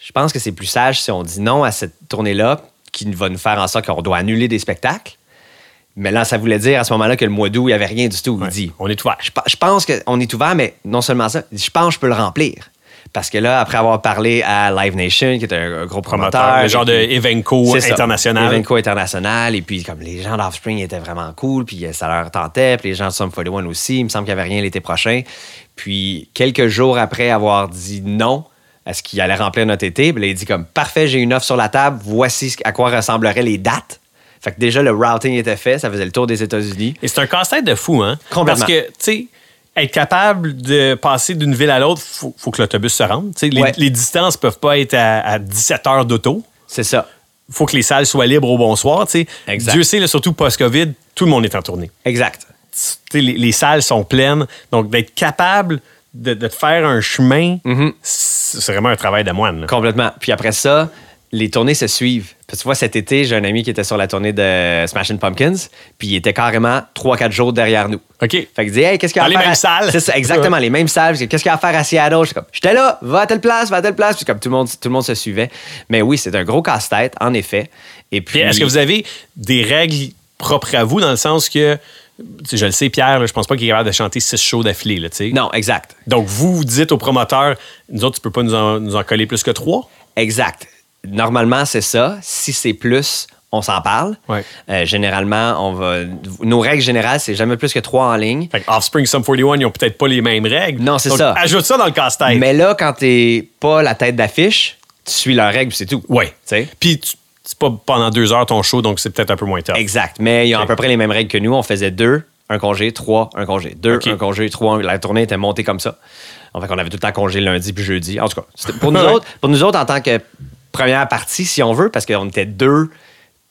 Je pense que c'est plus sage si on dit non à cette tournée-là, qui va nous faire en sorte qu'on doit annuler des spectacles. Mais là, ça voulait dire à ce moment-là que le mois d'août, il n'y avait rien du tout. Il Ouais. dit On est ouvert. je, je pense qu'on est ouvert, mais non seulement ça, je pense que je peux le remplir. Parce que là, après avoir parlé à Live Nation, qui est un, gros promoteur, Promoteur, le genre de Evenco ça, international. Evenco international. Et puis, comme les gens d'Offspring étaient vraiment cool, puis ça leur tentait. Puis les gens de Sum 41 aussi. Il me semble qu'il n'y avait rien l'été prochain. Puis, quelques jours après avoir dit non à ce qu'il allait remplir notre été, puis là, il dit comme parfait, j'ai une offre sur la table, voici à quoi ressembleraient les dates. Fait que déjà, le routing était fait, ça faisait le tour des États-Unis. Et c'est un casse-tête de fou, hein? Complètement. Parce que, tu sais, être capable de passer d'une ville à l'autre, faut, faut que l'autobus se rende. Tu sais, les, Ouais. les distances peuvent pas être à, à 17 heures d'auto. C'est ça. faut que les salles soient libres au bonsoir. tu sais. Exact. Dieu sait, là, surtout post-COVID, tout le monde est en tournée. Exact. Tu sais, Les, les salles sont pleines. Donc, d'être capable de, faire un chemin, Mm-hmm. c'est vraiment un travail de moine. là. Complètement. Puis après ça, les tournées se suivent. Puis tu vois, cet été, j'ai un ami qui était sur la tournée de Smashing Pumpkins, puis il était carrément 3-4 jours derrière nous. OK. Fait qu'il dit, hey, qu'est-ce qu'il y a Dans à les faire mêmes à- salles. C'est ça, exactement, les mêmes salles. Qu'est-ce qu'il y a à faire à Seattle? J'étais comme, j'étais là, va à telle place, va à telle place. Puis comme tout le monde, tout le monde se suivait. Mais oui, c'est un gros casse-tête, en effet. Et puis. Est-ce que vous avez des règles propres à vous dans le sens que, je le sais, Pierre, là, je pense pas qu'il est capable de chanter six shows d'affilée. là, tu sais. Non, exact. Donc, vous, vous dites au promoteur, nous autres, tu peux pas nous en, nous en coller plus que trois? Exact. Normalement, c'est ça. Si c'est plus, on s'en parle. Ouais. Euh, généralement, on va. Nos règles générales, c'est jamais plus que trois en ligne. Fait Offspring, Sum 41, ils ont peut-être pas les mêmes règles. Non, c'est ça. Ajoute ça dans le casse-tête. Mais là, quand t'es pas la tête d'affiche, tu suis leurs règles, c'est tout. Sais? Puis, tu- c'est pas pendant deux heures ton show, donc c'est peut-être un peu moins tough. Exact. Mais ils ont à peu près les mêmes règles que nous. On faisait deux, un congé, trois, un congé. Deux, un congé, trois. un- La tournée était montée comme ça. En fait, on avait tout le temps congé lundi puis jeudi. En tout cas, pour *laughs* nous, autres, pour nous autres, en tant que première partie, si on veut, parce qu'on était deux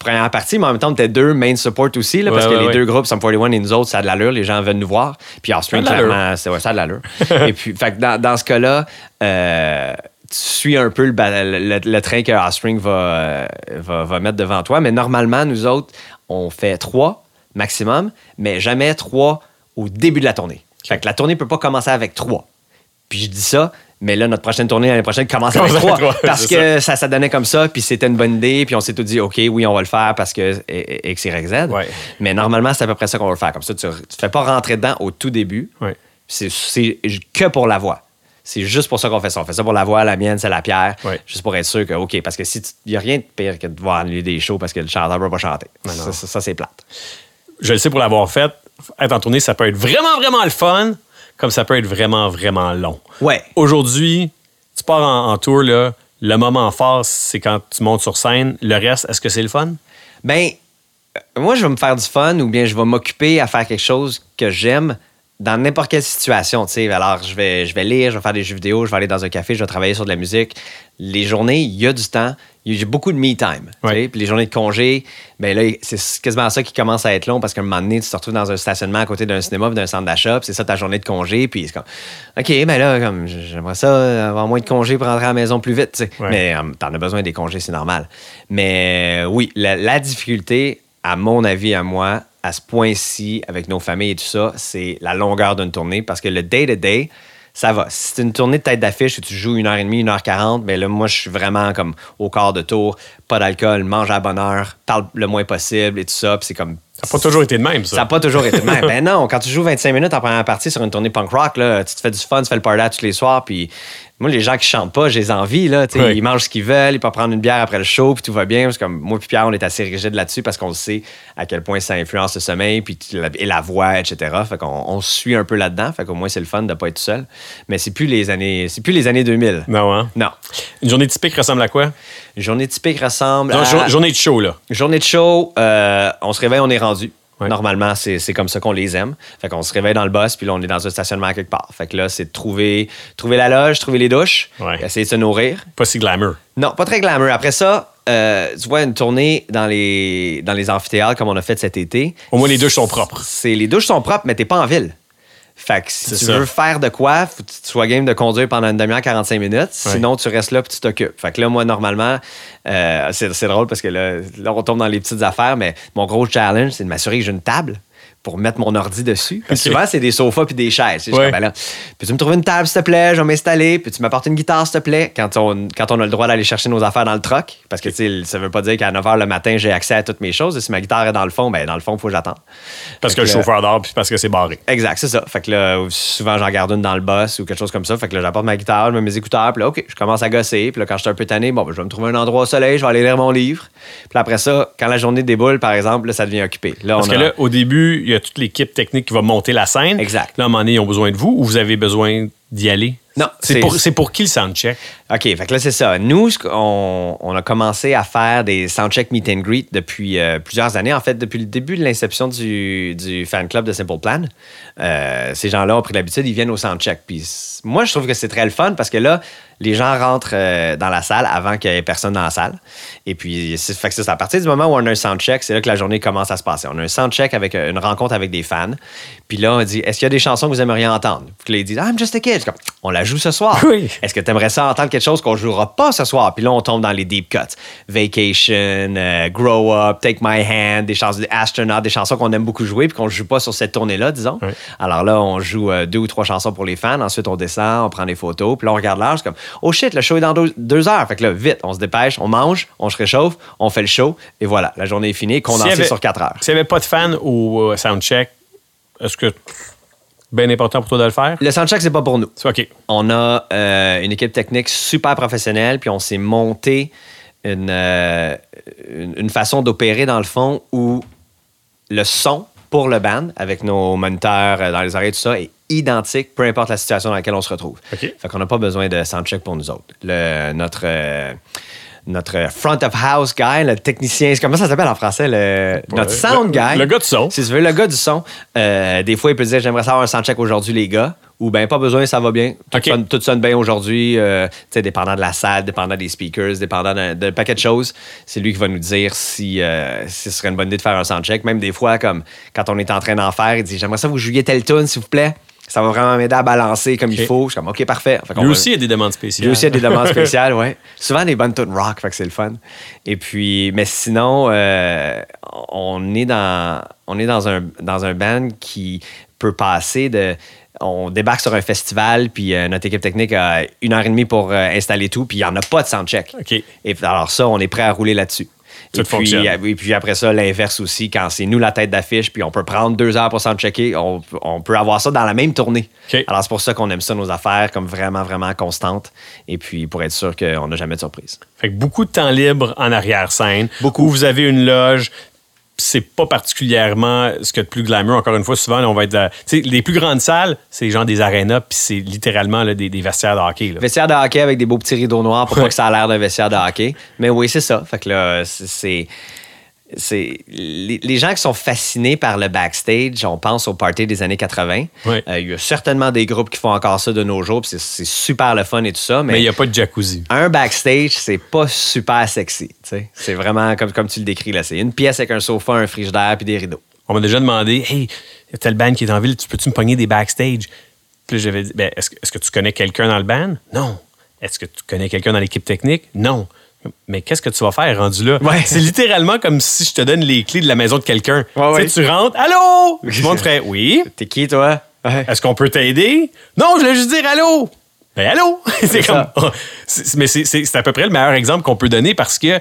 première partie, mais en même temps, on était deux main support aussi, là, parce que ouais, les ouais. deux groupes, Sum 41 et nous autres, ça a de l'allure. Les gens veulent nous voir. Puis de l'allure. clairement, ça a de l'allure. *laughs* et puis, fait que dans, dans ce cas-là, euh, tu suis un peu le, le- train que Offspring va, euh, va, va mettre devant toi. Mais normalement, nous autres, on fait trois maximum, mais jamais trois au début de la tournée. Fait que la tournée peut pas commencer avec trois. Puis je dis ça, mais là, notre prochaine tournée l'année prochaine commence avec trois. parce que ça, ça donnait comme ça, puis c'était une bonne idée, puis on s'est tout dit, OK, oui, on va le faire parce que X, Y, Z. Ouais. Mais normalement, c'est à peu près ça qu'on va le faire. Comme ça, tu ne fais pas rentrer dedans au tout début. Ouais. C'est que pour la voix. C'est juste pour ça qu'on fait ça. On fait ça pour la voix, la mienne, c'est la pierre. Juste pour être sûr que, OK, parce que si il n'y a rien de pire que de devoir annuler des shows parce que le chanteur ne peut pas chanter. non. Ça, ça, ça, c'est plate. Je le sais pour l'avoir fait. Être en tournée, ça peut être vraiment, vraiment le fun, comme ça peut être vraiment, vraiment long. Ouais. Aujourd'hui, tu pars en, en tour, là, le moment fort, c'est quand tu montes sur scène. Le reste, est-ce que c'est le fun? Ben, euh, moi, je vais me faire du fun ou bien je vais m'occuper à faire quelque chose que j'aime dans n'importe quelle situation. tu sais. Alors, je vais, je vais lire, je vais faire des jeux vidéo, je vais aller dans un café, je vais travailler sur de la musique. Les journées, il y a du temps. il y a- beaucoup de me time. Ouais. Puis les journées de congé, ben là, c'est quasiment ça qui commence à être long parce qu'à un moment donné, tu te retrouves dans un stationnement à côté d'un cinéma puis d'un centre d'achat, puis c'est ça ta journée de congé. Puis c'est comme, OK, ben là, comme, j'aimerais ça avoir moins de congés pour rentrer à la maison plus vite. tu sais. Ouais. Mais euh, t'en as besoin des congés, c'est normal. Mais euh, oui, la, la difficulté, à mon avis, à moi, à ce point-ci, avec nos familles et tout ça, c'est la longueur d'une tournée parce que le day-to-day, ça va. Si c'est une tournée de tête d'affiche où tu joues une heure et demie, une heure quarante, ben là, moi, je suis vraiment comme au quart de tour, pas d'alcool, mange à la bonne heure, parle le moins possible et tout ça. Puis c'est comme. Ça n'a pas toujours été de même, ça. Ça n'a pas toujours été de même. *laughs* ben non, quand tu joues 25 minutes en première partie sur une tournée punk rock, là, tu te fais du fun, tu fais le party tous les soirs, puis moi, les gens qui chantent pas, j'ai envie, là, ils mangent ce qu'ils veulent, ils peuvent prendre une bière après le show, puis tout va bien. Parce que comme moi puis Pierre, on est assez rigide là-dessus parce qu'on sait à quel point ça influence le sommeil, puis la- et la voix, etc. Fait qu'on on se suit un peu là-dedans, fait qu'au moins c'est le fun de pas être tout seul. Mais c'est plus les années, c'est plus les années 2000. Non, hein? Non. Une journée typique ressemble à quoi? Une journée typique ressemble Non, à... jour- journée de show, là. Journée de show, euh, on se réveille, on est rendu. Ouais. Normalement, c'est comme ça qu'on les aime. Fait qu'on se réveille dans le boss, puis là, on est dans un stationnement quelque part. Fait que là, c'est de trouver, trouver la loge, trouver les douches, Ouais. essayer de se nourrir. Pas si glamour. Non, pas très glamour. Après ça, euh, tu vois, une tournée dans les, dans les amphithéâtres comme on a fait cet été. Au moins, les douches sont propres. C'est, les douches sont propres, mais t'es pas en ville. Fait que si tu ça. veux faire de quoi, faut que tu sois game de conduire pendant une demi-heure, 45 minutes. Sinon, tu restes là puis tu t'occupes. Fait que là, moi, normalement, euh, c'est, c'est drôle parce que là, là, on tombe dans les petites affaires, mais mon gros challenge, c'est de m'assurer que j'ai une table pour mettre mon ordi dessus. Parce que souvent, c'est des sofas puis des chaises. Ouais. ben là, peux-tu me trouver une table, s'il te plaît? Je vais m'installer. Peux-tu m'apporter une guitare, s'il te plaît? Quand on, quand on a le droit d'aller chercher nos affaires dans le truck. Parce que, tu sais, ça veut pas dire qu'à 9 h le matin, j'ai accès à toutes mes choses. Et si ma guitare est dans le fond, ben, dans le fond, il faut que j'attende. Parce que le chauffeur dort puis parce que c'est barré. Exact, c'est ça. Fait que là, souvent, j'en garde une dans le boss ou quelque chose comme ça. Fait que là, j'apporte ma guitare, je mets mes écouteurs, puis là, OK, je commence à gosser. Puis là, quand je suis un peu tanné, bon, ben, je vais me trouver un endroit au soleil, je vais aller lire mon livre. Puis après ça, quand la journée déboule, par exemple, là, ça devient occupé. Là, Parce on que a- là, au début, y a toute l'équipe technique qui va monter la scène. Exact. Là, à un moment donné, ils ont besoin de vous ou vous avez besoin d'y aller? Non, C'est pour, pour qui le soundcheck? OK, fait que là, c'est ça. Nous, on, a commencé à faire des soundcheck meet and greet depuis euh, plusieurs années. En fait, depuis le début de l'inception du, du fan club de Simple Plan, euh, ces gens-là ont pris l'habitude, ils viennent au soundcheck. Puis moi, je trouve que c'est très le fun parce que là, les gens rentrent euh, dans la salle avant qu'il y ait personne dans la salle. Et puis, fait que c'est à partir du moment où on a un soundcheck, c'est là que la journée commence à se passer. On a un soundcheck avec une rencontre avec des fans. Puis là, on dit Est-ce qu'il y a des chansons que vous aimeriez entendre? Puis là, ils disent I'm just a kid. Comme, on la joue ce soir. *laughs* Oui. Est-ce que tu aimerais ça entendre quelque chose qu'on jouera pas ce soir? Puis là, on tombe dans les deep cuts. Vacation, euh, Grow Up, Take My Hand, des chansons Astronaut, des chansons qu'on aime beaucoup jouer puis qu'on joue pas sur cette tournée-là, disons. Oui. Alors là, on joue euh, deux ou trois chansons pour les fans. Ensuite, on descend, on prend des photos. Puis là, on regarde l'heure. C'est comme, oh shit, le show est dans deux, deux heures. Fait que là, vite, on se dépêche, on mange, on se réchauffe, on fait le show. Et voilà, la journée est finie, condensée avait- sur quatre heures. S'il n'y avait pas de fans au euh, soundcheck, est-ce que bien important pour toi de le faire? Le soundcheck, c'est pas pour nous. OK. On a euh, une équipe technique super professionnelle, puis on s'est monté une, euh, une, une façon d'opérer dans le fond où le son pour le band, avec nos moniteurs euh, dans les oreilles, tout ça, est identique, peu importe la situation dans laquelle on se retrouve. OK. Fait qu'on n'a pas besoin de soundcheck pour nous autres. Le, notre, euh, notre front of house guy, le technicien, comment ça s'appelle en français? Le, notre sound guy? le gars du son. Si tu veux, le gars du son, euh, des fois, il peut dire J'aimerais savoir un soundcheck aujourd'hui, les gars. Ou ben pas besoin, ça va bien. Tout, sonne, tout sonne bien aujourd'hui. euh, tu sais, dépendant de la salle, dépendant des speakers, dépendant d'un paquet de choses. C'est lui qui va nous dire si, euh, si ce serait une bonne idée de faire un soundcheck. Même des fois, comme quand on est en train d'en faire, il dit J'aimerais ça que vous jouiez telle tune, s'il vous plaît. Ça va vraiment m'aider à balancer comme il faut. Je suis comme OK, parfait. Fait Lui va- aussi, il y a des demandes spéciales. lui aussi, il y a des demandes *laughs* spéciales, ouais. Souvent des bonnes tunes rock, fait que c'est le fun. Et puis, mais sinon, euh, on est dans, on est dans un, dans un band qui peut passer de. On débarque sur un festival, puis euh, notre équipe technique a une heure et demie pour euh, installer tout, puis il n'y en a pas de soundcheck. OK. Et alors ça, on est prêt à rouler là-dessus. Et puis, euh, et puis après ça, l'inverse aussi, quand c'est nous la tête d'affiche, puis on peut prendre deux heures pour soundchecker, on, on peut avoir ça dans la même tournée. Alors c'est pour ça qu'on aime ça, nos affaires, comme vraiment, vraiment constantes. Et puis pour être sûr qu'on n'a jamais de surprise. Fait que beaucoup de temps libre en arrière-scène. Beaucoup. Où vous avez une loge. C'est pas particulièrement ce qu'il y a de plus glamour. Encore une fois, souvent, on va être. dans- les plus grandes salles, c'est genre des arénas, puis c'est littéralement là, des, des vestiaires de hockey. là. Vestiaire de hockey avec des beaux petits rideaux noirs pour *laughs* pas que ça a l'air d'un vestiaire de hockey. Mais oui, c'est ça. Fait que là, c'est- c'est. Les, les gens qui sont fascinés par le backstage, on pense au party des années 80. Ouais. Euh, Il y a certainement des groupes qui font encore ça de nos jours, c'est super le fun et tout ça. Mais il n'y a pas de jacuzzi. un backstage, c'est pas super sexy. C'est vraiment comme, comme tu le décris là. C'est une pièce avec un sofa, un frigidaire puis des rideaux. On m'a déjà demandé Hey, il y a telle band qui est en ville, tu peux-tu me pogner des backstage? Puis j'avais dit ben, Est-ce que, est-ce que tu connais quelqu'un dans le band? Non. Est-ce que tu connais quelqu'un dans l'équipe technique? Non. Mais qu'est-ce que tu vas faire rendu là? Ouais. C'est littéralement comme si je te donne les clés de la maison de quelqu'un. Ouais, Tu rentres, allô? Tout le monde ferait oui. T'es qui, toi? Est-ce qu'on peut t'aider? Non, je voulais juste dire allô. Ben allô? *laughs* c'est comme. *laughs* mais c'est- c'est c'est à peu près le meilleur exemple qu'on peut donner parce que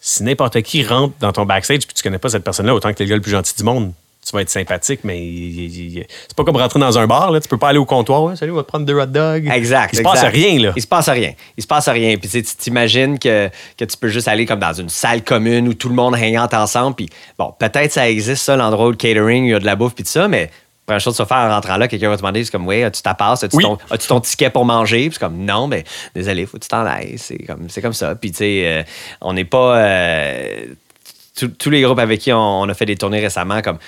si n'importe qui rentre dans ton backstage puis tu connais pas cette personne-là, autant que t'es le gars le plus gentil du monde, tu vas être sympathique, mais c'est pas comme rentrer dans un bar, là. Tu peux pas aller au comptoir. Ouais, salut, on va te prendre deux hot dogs. Exact. Il se exact. passe rien, là. Il se passe rien. Il se passe rien. Puis tu tu t'imagines que, que tu peux juste aller comme dans une salle commune où tout le monde hangante ensemble. Puis bon, peut-être ça existe, ça, l'endroit où le catering, il y a de la bouffe puis tout ça, mais première chose de se faire en rentrant là, quelqu'un va te demander, c'est comme, oui, as-tu ta passe? As-tu Oui. ton, ticket pour manger? Puis c'est comme, non, mais désolé, faut que tu t'en ailles. C'est comme, c'est comme ça. Puis tu sais, euh, on n'est pas. euh, tous- tous les groupes avec qui on, on a fait des tournées récemment, comme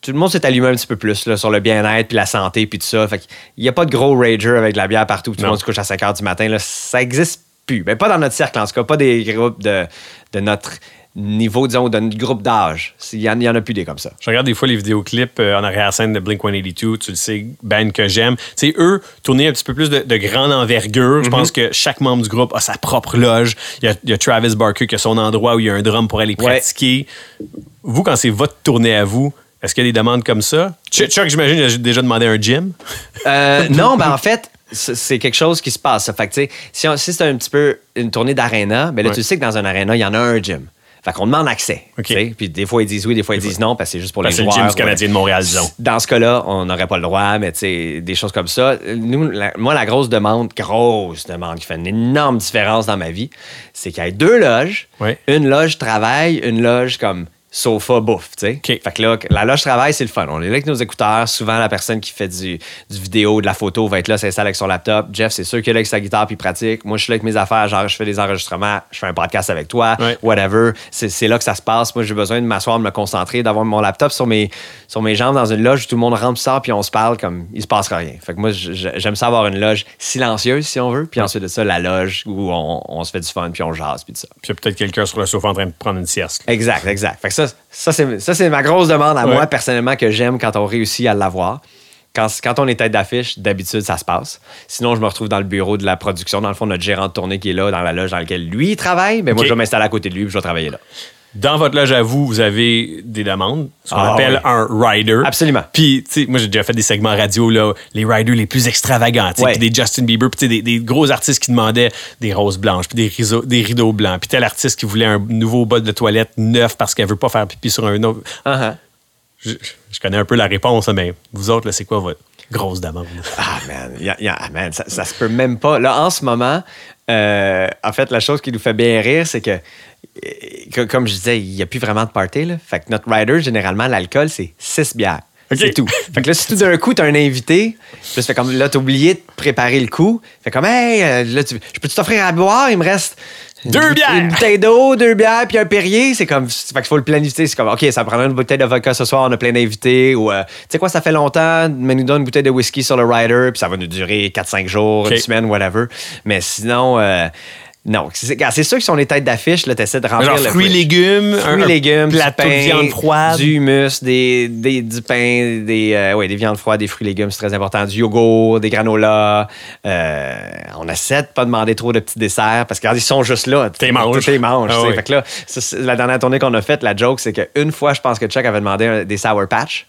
tout le monde s'est allumé un petit peu plus là, sur le bien-être, puis la santé, puis tout ça. Fait qu'il n'y a pas de gros rager avec de la bière partout, tout le monde se couche à 5 h du matin. Là. Ça existe plus. Mais pas dans notre cercle, en tout cas. Pas des groupes de, de notre niveau, disons, de notre groupe d'âge. Il n'y en, il en a plus des comme ça. Je regarde des fois les vidéoclips euh, en arrière-scène de Blink 182, tu le sais, band que j'aime. Tu sais, eux, tourner un petit peu plus de, de grande envergure. Je pense que chaque membre du groupe a sa propre loge. Il y a, il y a Travis Barker qui a son endroit où il y a un drum pour aller Ouais. pratiquer. Vous, quand c'est votre tournée à vous, Est-ce qu'il y a des demandes comme ça? Chuck, j'imagine, a déjà demandé un gym. Euh, *laughs* non, ben en fait, c'est quelque chose qui se passe. Fait que, si, on- si c'est un petit peu une tournée d'aréna, ben là, Ouais. tu sais que dans un aréna, il y en a un gym. Fait qu'on demande accès. OK. tu sais. Puis des fois, ils disent oui, des fois, ils disent non, parce que c'est juste pour Parce les c'est le gym du Canadien de Montréal, disons. Dans ce cas-là, on n'aurait pas le droit, mais tu sais, des choses comme ça. Nous, la- moi, la grosse demande, grosse demande qui fait une énorme différence dans ma vie, c'est qu'il y ait deux loges. Ouais. Une loge travail, une loge comme sofa bouffe, tu sais. OK. Fait que là, la loge travail, c'est le fun. On est là avec nos écouteurs. Souvent, la personne qui fait du, du vidéo, de la photo va être là, s'installe avec son laptop. Jeff, c'est sûr qu'il est là avec sa guitare puis pratique. Moi, je suis là avec mes affaires. Genre, je fais des enregistrements, je fais un podcast avec toi, Ouais. whatever. C'est là que ça se passe. Moi, j'ai besoin de m'asseoir, de me concentrer, d'avoir mon laptop sur mes, sur mes jambes dans une loge où tout le monde rentre, sort, puis on se parle comme il se passera rien. Fait que moi, j'aime ça avoir une loge silencieuse, si on veut. Puis ensuite de ça, la loge où on, on se fait du fun, puis on jase, puis tout ça. Puis peut-être quelqu'un sur le sofa en train de prendre une sieste. là. Exact, exact. Fait que ça, ça c'est ça, c'est ma grosse demande à Ouais. moi, personnellement, que j'aime quand on réussit à l'avoir. Quand, quand on est tête d'affiche, d'habitude, ça se passe. Sinon, je me retrouve dans le bureau de la production. Dans le fond, notre gérant de tournée qui est là, dans la loge dans laquelle lui il travaille. Mais moi, je vais m'installer à côté de lui puis je vais travailler là. Dans votre loge à vous, vous avez des demandes, ce qu'on Ah, appelle oui. un rider. Absolument. Puis, tu sais, moi, j'ai déjà fait des segments radio, là, les riders les plus extravagants, tu sais, Ouais. puis des Justin Bieber, puis des, des gros artistes qui demandaient des roses blanches, puis des, rideaux- des rideaux blancs, puis tel artiste qui voulait un nouveau bol de toilette neuf parce qu'elle veut pas faire pipi sur un autre. Uh-huh. Je, je connais un peu la réponse, mais vous autres, c'est quoi votre grosse demande? Ah, man, y a- y a- ah, man, ça, ça se peut même pas. Là, en ce moment, euh, en fait, la chose qui nous fait bien rire, c'est que, euh, que- comme je disais, il n'y a plus vraiment de party. Là. Fait que notre rider, généralement, l'alcool, c'est 6 bières. C'est tout. *laughs* Fait que là, si tout d'un coup, t'as un invité, puis fait comme là, t'as oublié de préparer le coup. Fait comme, hey, euh, là, tu, je peux t'offrir à boire? Il me reste. Deux bières. Une bouteille d'eau, deux bières, puis un Perrier. C'est comme, fait qu'il faut le planifier. C'est comme, OK, ça prendra une bouteille de vodka ce soir, on a plein d'invités. Ou, euh, tu sais quoi, ça fait longtemps, mais nous donne une bouteille de whisky sur le rider, puis ça va nous durer 4-5 jours, une semaine, whatever. Mais sinon, euh, non. C'est sûr que si on est tête d'affiche, t'essaies de remplir Genre le fruits, légumes, Fruits, un légumes, du de viande froide. du humus, des, des- du pain, des, euh, ouais, des viandes froides, des fruits légumes, c'est très important, du yogourt, des granolas. Euh, on essaie de pas demander trop de petits desserts parce qu'ils sont juste là. T'es manges. T'es manges. Ah tu sais. oui. Fait que là, ça, c'est la dernière tournée qu'on a faite, la joke, c'est qu'une fois, je pense que Chuck avait demandé des Sour Patch.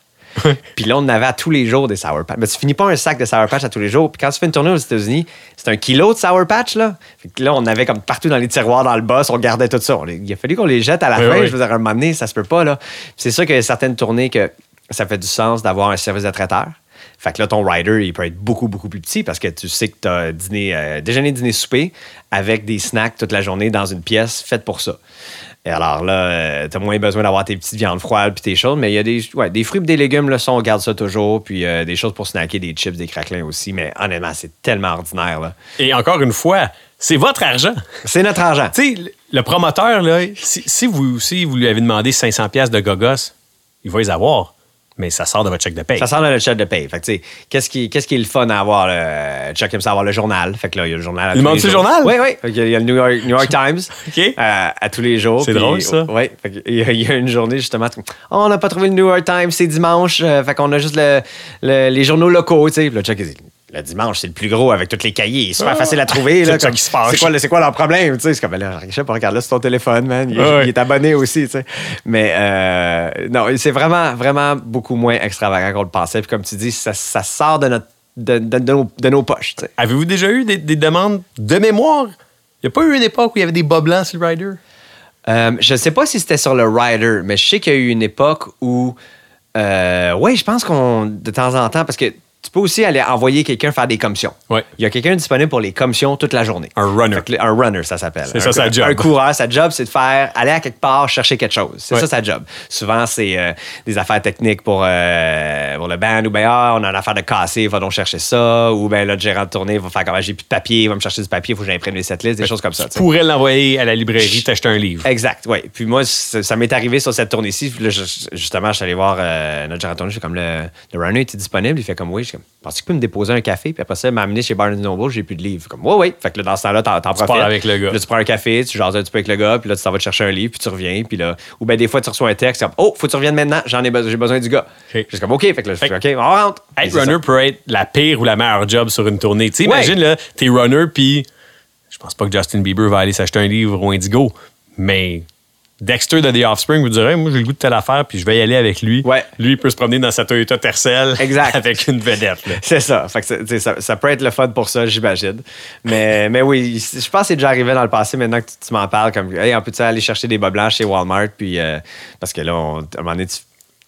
Puis là, on en avait à tous les jours des Sour Patch. Mais tu finis pas un sac de Sour Patch à tous les jours. Puis quand tu fais une tournée aux États-Unis, c'est un kilo de Sour Patch, là. Fait que là, on avait comme partout dans les tiroirs, dans le boss, on gardait tout ça. On les- il a fallu qu'on les jette à la Oui, fin. oui. Je veux dire, un moment donné, ça se peut pas, là. C'est sûr qu'il y a certaines tournées que ça fait du sens d'avoir un service de traiteur. Fait que là, ton rider, il peut être beaucoup, beaucoup plus petit parce que tu sais que tu as dîner, euh, déjeuner, dîner, souper avec des snacks toute la journée dans une pièce faite pour ça. Et alors là, tu as moins besoin d'avoir tes petites viandes froides puis tes choses, mais il y a des, ouais, des fruits et des légumes, là, ça, on garde ça toujours. Puis euh, des choses pour snacker, des chips, des craquelins aussi. Mais honnêtement, c'est tellement ordinaire. là. Et encore une fois, c'est votre argent. C'est notre argent. Tu sais, le- promoteur, là, si, si vous, si vous lui avez demandé 500 pièces de gogos, il va les avoir. Mais ça sort de votre chèque de paye. Ça sort dans le chat de paye. Fait que, tu sais, qu'est-ce qui, qu'est-ce qui est le fun à avoir? Là? Chuck aime ça avoir le journal. Fait que là, il y a le journal. à Il les le journal? Oui, oui. Fait qu'il y a le New York, New York Times *laughs* euh, à tous les jours. C'est drôle, ça. Oui. Il y a une journée, justement. Oh, on n'a pas trouvé le New York Times, c'est dimanche. euh, fait qu'on a juste le- le- les journaux locaux, tu sais. Puis là, Chuck, il dit, le dimanche, c'est le plus gros avec tous les cahiers. C'est super Ah. facile à trouver. *laughs* C'est ça qui se passe. C'est quoi, leur problème? Tu sais, c'est comme, ben là, Richard, regarde là sur ton téléphone, man. Il, est- Ah ouais. il est abonné aussi, tu sais. Mais euh, non, c'est vraiment, vraiment beaucoup moins extravagant qu'on le pensait. Puis comme tu dis, ça, ça sort de, notre, de, de- de nos, de nos poches, sais. Avez-vous déjà eu des, des demandes de mémoire? Il n'y a pas eu une époque où il y avait des bas blancs sur le rider? Euh, je sais pas si c'était sur le rider, mais je sais qu'il y a eu une époque où. Euh, oui, je pense qu'on. De temps en temps, parce que tu peux aussi aller envoyer quelqu'un faire des commissions. Ouais. Il y a quelqu'un disponible pour les commissions toute la journée. Un runner. Le- un runner, ça s'appelle. C'est ça, sa job. Un coureur, sa job, c'est de faire aller à quelque part chercher quelque chose. C'est Ouais. ça sa job. Souvent, c'est euh, des affaires techniques pour, euh, pour le band ou bien ah, on a une affaire de casser, va donc chercher ça. Ou bien là, le gérant de tournée va faire comme ah, j'ai plus de papier, va me chercher du papier, il faut que j'imprime les setlists, des choses comme ça. tu pourrais l'envoyer à la librairie, t'acheter un livre. Exact, oui. Puis moi, ça, m'est arrivé sur cette tournée-ci. Justement, je suis allé voir euh, notre gérant de tournée. Je suis comme, le, le runner était disponible. Il fait comme, oui. Je suis comme, penses-tu que tu peux me déposer un café? Puis après ça, il m'a amené chez Barnes Noble. J'ai plus de livre. Comme, oui, oui. Fait que là, dans ce temps-là, t'en, t'en profites. pars avec le gars. Là, tu prends un café, tu jases un petit peu avec le gars. Puis là, tu t'en vas te chercher un livre. Puis tu reviens. Puis là, ou bien des fois, tu reçois un texte. Comme, oh, faut que tu reviennes maintenant. J'en ai, besoin- j'ai besoin du gars. OK. Je suis comme, OK. Fait que là, je fais, OK, on rentre. Être runner ça. peut être la pire ou la meilleure job sur une tournée. Tu sais, Ouais. imagine, là, t'es runner, puis je pense pas que Justin Bieber va aller s'acheter un livre au Indigo, mais Dexter de The Offspring vous dirait, moi, j'ai le goût de telle affaire, puis je vais y aller avec lui. Ouais. Lui, il peut se promener dans sa Toyota Tercel *laughs* Exact. avec une vedette. C'est ça. Fait que ça. Ça peut être le fun pour ça, j'imagine. Mais, *laughs* mais oui, je pense que c'est déjà arrivé dans le passé. Maintenant que tu, tu m'en parles, comme, hey, on peut-tu aller chercher des bas blancs chez Walmart? Puis, euh, parce que là, on, à un moment donné, tu-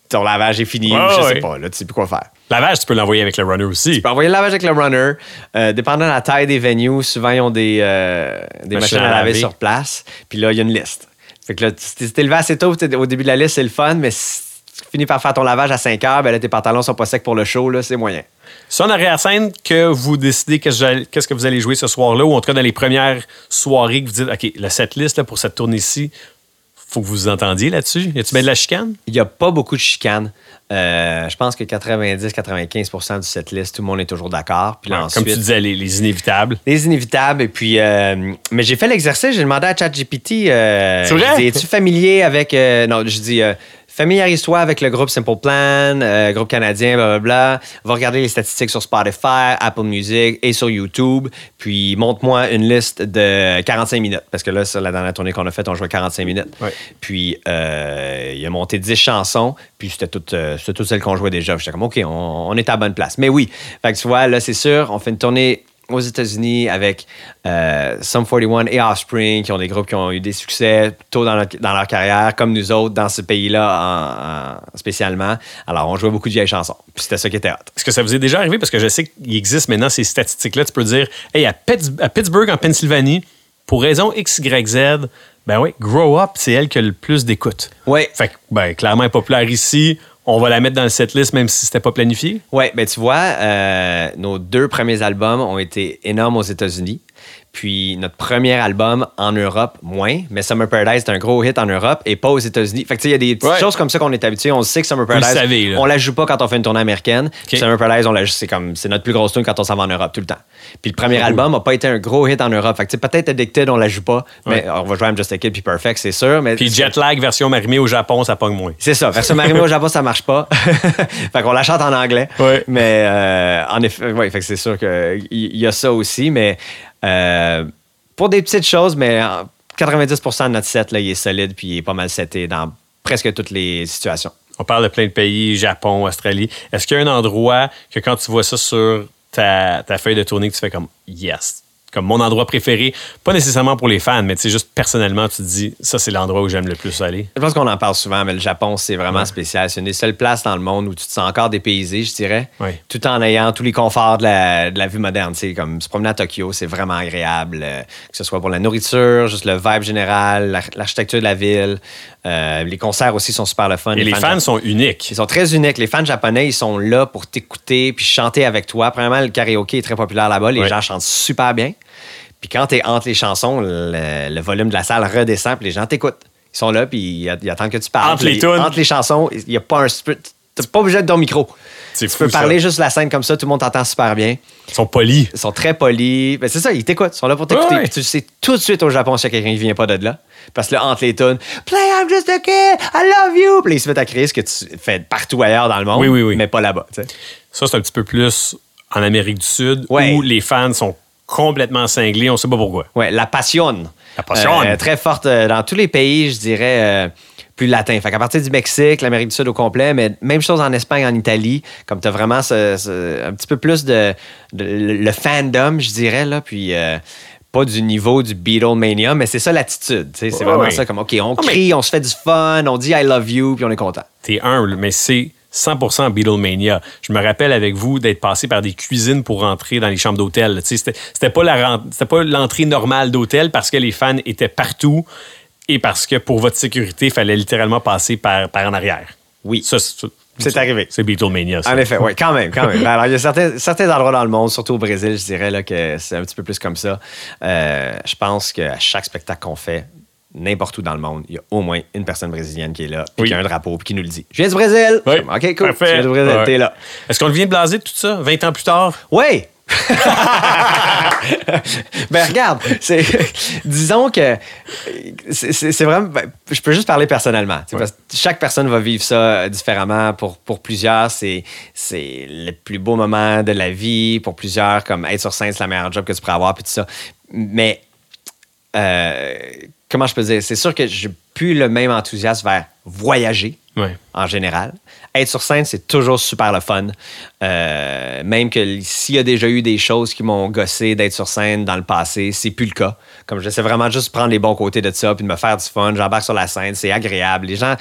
ton lavage est fini. Ouais, ou je sais ouais. pas, là, tu sais plus quoi faire. Lavage, tu peux l'envoyer avec le runner aussi. Tu peux envoyer le lavage avec le runner. Euh, dépendant de la taille des venues, souvent, ils ont des, euh, des machines à laver sur place. Puis là, il y a une liste. Fait que là, si t'es levé assez tôt au début de la liste, c'est le fun, mais si tu finis par faire ton lavage à 5 heures, ben là, tes pantalons sont pas secs pour le show, là, c'est moyen. C'est en arrière-scène que vous décidez qu'est-ce que vous allez jouer ce soir-là, ou en tout cas dans les premières soirées que vous dites, OK, la setlist là, pour cette tournée-ci, faut que vous vous entendiez là-dessus? Y a-tu bien de la chicane? Il n'y a pas beaucoup de chicanes. Euh, je pense que 90-95% du setlist, tout le monde est toujours d'accord. Puis là, Ouais, ensuite, Comme tu disais, les, les inévitables. Les inévitables. Et puis, euh, mais j'ai fait l'exercice, j'ai demandé à ChatGPT. Euh, C'est vrai? Es-tu familier avec. euh, non, je dis. Familiarise-toi avec le groupe Simple Plan, euh, groupe canadien, blablabla. Va regarder les statistiques sur Spotify, Apple Music et sur YouTube. Puis montre-moi une liste de 45 minutes. Parce que là, sur la dernière tournée qu'on a faite, on jouait 45 minutes. Ouais. Puis euh, il a monté 10 chansons. Puis c'était toutes, euh, c'était toutes celles qu'on jouait déjà. J'étais comme, OK, on, on est à la bonne place. Mais oui, fait que tu vois, là, c'est sûr, on fait une tournée aux États-Unis avec euh, Sum 41 et Offspring, qui ont des groupes qui ont eu des succès tôt dans, leur carrière, comme nous autres, dans ce pays-là en- en- spécialement. Alors, on jouait beaucoup de vieilles chansons. Puis c'était ça qui était hot. Est-ce que ça vous est déjà arrivé? Parce que je sais qu'il existe maintenant ces statistiques-là. Tu peux dire, hey, à, Pitts- à Pittsburgh, en Pennsylvanie, pour raison X, Y, Z, ben oui, Grow Up, c'est elle qui a le plus d'écoute. Oui, Fait que, ben, clairement, elle est populaire ici. On va la mettre dans le setlist, même si c'était pas planifié? Ouais, ben tu vois, euh, nos deux premiers albums ont été énormes aux États-Unis. Puis notre premier album en Europe, moins. Mais Summer Paradise est un gros hit en Europe et pas aux États-Unis. Fait que tu sais, il y a des petites Ouais. choses comme ça qu'on est habitué. On sait que Summer Paradise, savez, on la joue pas quand on fait une tournée américaine. Summer Paradise, on la joue, c'est comme, c'est notre plus grosse tune quand on s'en va en Europe tout le temps. Puis le premier album a pas été un gros hit en Europe. Fait que tu sais, peut-être Addicted, on la joue pas. Mais on va jouer I'm Just a Kid puis Perfect, c'est sûr. Mais Puis Jet Lag, version marimée au Japon, ça pogne moins. c'est ça. Version Marimé au Japon, ça marche pas. *laughs* fait qu'on la chante en anglais. Ouais. Mais euh, en effet, ouais, fait que c'est sûr qu'il y a ça aussi. Mais euh, pour des petites choses, mais en 90% de notre set, là, il est solide puis il est pas mal seté dans presque toutes les situations. On parle de plein de pays, Japon, Australie. Est-ce qu'il y a un endroit que quand tu vois ça sur ta, ta feuille de tournée, que tu fais comme yes? Comme mon endroit préféré, pas nécessairement pour les fans, mais tu sais, juste personnellement, tu te dis, ça, c'est l'endroit où j'aime le plus aller. Je pense qu'on en parle souvent, mais le Japon, c'est vraiment spécial. C'est une des seules places dans le monde où tu te sens encore dépaysé, je dirais. Ouais. Tout en ayant tous les conforts de la, de la vie moderne. Tu sais, comme se promener à Tokyo, c'est vraiment agréable. euh, que ce soit pour la nourriture, juste le vibe général, l'ar- l'architecture de la ville. Euh, les concerts aussi sont super le fun. Et les fans sont uniques. Ils sont très uniques. Les fans japonais, ils sont là pour t'écouter puis chanter avec toi. Premièrement, le karaoké est très populaire là-bas. Les gens chantent super bien. Puis quand t'es entre les chansons, le, le volume de la salle redescend puis les gens t'écoutent. Ils sont là puis ils, ils attendent que tu parles. Entre les. Entre les chansons, il n'y a pas un... T'es pas obligé de ton micro. Tu fou, peux ça. parler juste la scène comme ça, tout le monde t'entend super bien. Ils sont polis. Ils sont très polis. Ben, c'est ça, ils t'écoutent. Ils sont là pour t'écouter. Ouais. Tu sais tout de suite au Japon s'il y a quelqu'un qui vient pas de là. Parce que là, entre les tunes, Play I'm just a kid, I love you. Puis ils se mettent à crier ce que tu fais partout ailleurs dans le monde. Oui, oui, oui. Mais pas là-bas. Ça, c'est un petit peu plus en Amérique du Sud, Ouais. où les fans sont complètement cinglés. On sait pas pourquoi. Ouais, la passion. La passion. Euh, très forte euh, dans tous les pays, je dirais, euh, plus latins. Fait qu'à partir du Mexique, l'Amérique du Sud au complet, mais même chose en Espagne, en Italie, comme tu as vraiment ce- ce- un petit peu plus de, de- le fandom, je dirais, là, puis euh, pas du niveau du Beatlemania, mais c'est ça l'attitude. C'est vraiment ça, comme, OK, on crie, on se fait du fun, on dit I love you, puis on est content. T'es humble, mais c'est 100% Beatlemania. Je me rappelle avec vous d'être passé par des cuisines pour rentrer dans les chambres d'hôtel. C'était pas l'entrée normale d'hôtel parce que les fans étaient partout et parce que pour votre sécurité, il fallait littéralement passer par, par en arrière. Oui. Ça, c'est C'est arrivé. C'est Beatlemania. ça. En effet, oui, quand même, quand même. *laughs* Ben, Alors, il y a certains, certains endroits dans le monde, surtout au Brésil, je dirais là, que c'est un petit peu plus comme ça. Euh, je pense qu'à chaque spectacle qu'on fait, n'importe où dans le monde, il y a au moins une personne brésilienne qui est là, puis Oui. qui a un drapeau, puis qui nous le dit. Je viens du Brésil! Oui. OK, cool. Parfait. Tu viens du Brésil, Ouais. t'es là. Est-ce qu'on vient de blaser de tout ça 20 ans plus tard? Oui! *laughs* ben regarde, c'est, disons que c'est, vraiment, ben, je peux juste parler personnellement. parce que chaque personne va vivre ça euh, différemment. Pour, pour plusieurs, c'est, c'est le plus beau moment de la vie. Pour plusieurs, comme être sur scène, c'est la meilleure job que tu pourrais avoir, puis tout ça. Mais euh, comment je peux dire? C'est sûr que je plus le même enthousiasme vers voyager Ouais. en général. Être sur scène, c'est toujours super le fun. Euh, même que s'il y a déjà eu des choses qui m'ont gossé d'être sur scène dans le passé, c'est plus le cas. Comme j'essaie vraiment juste de prendre les bons côtés de ça puis de me faire du fun. J'embarque sur la scène, c'est agréable. Les gens,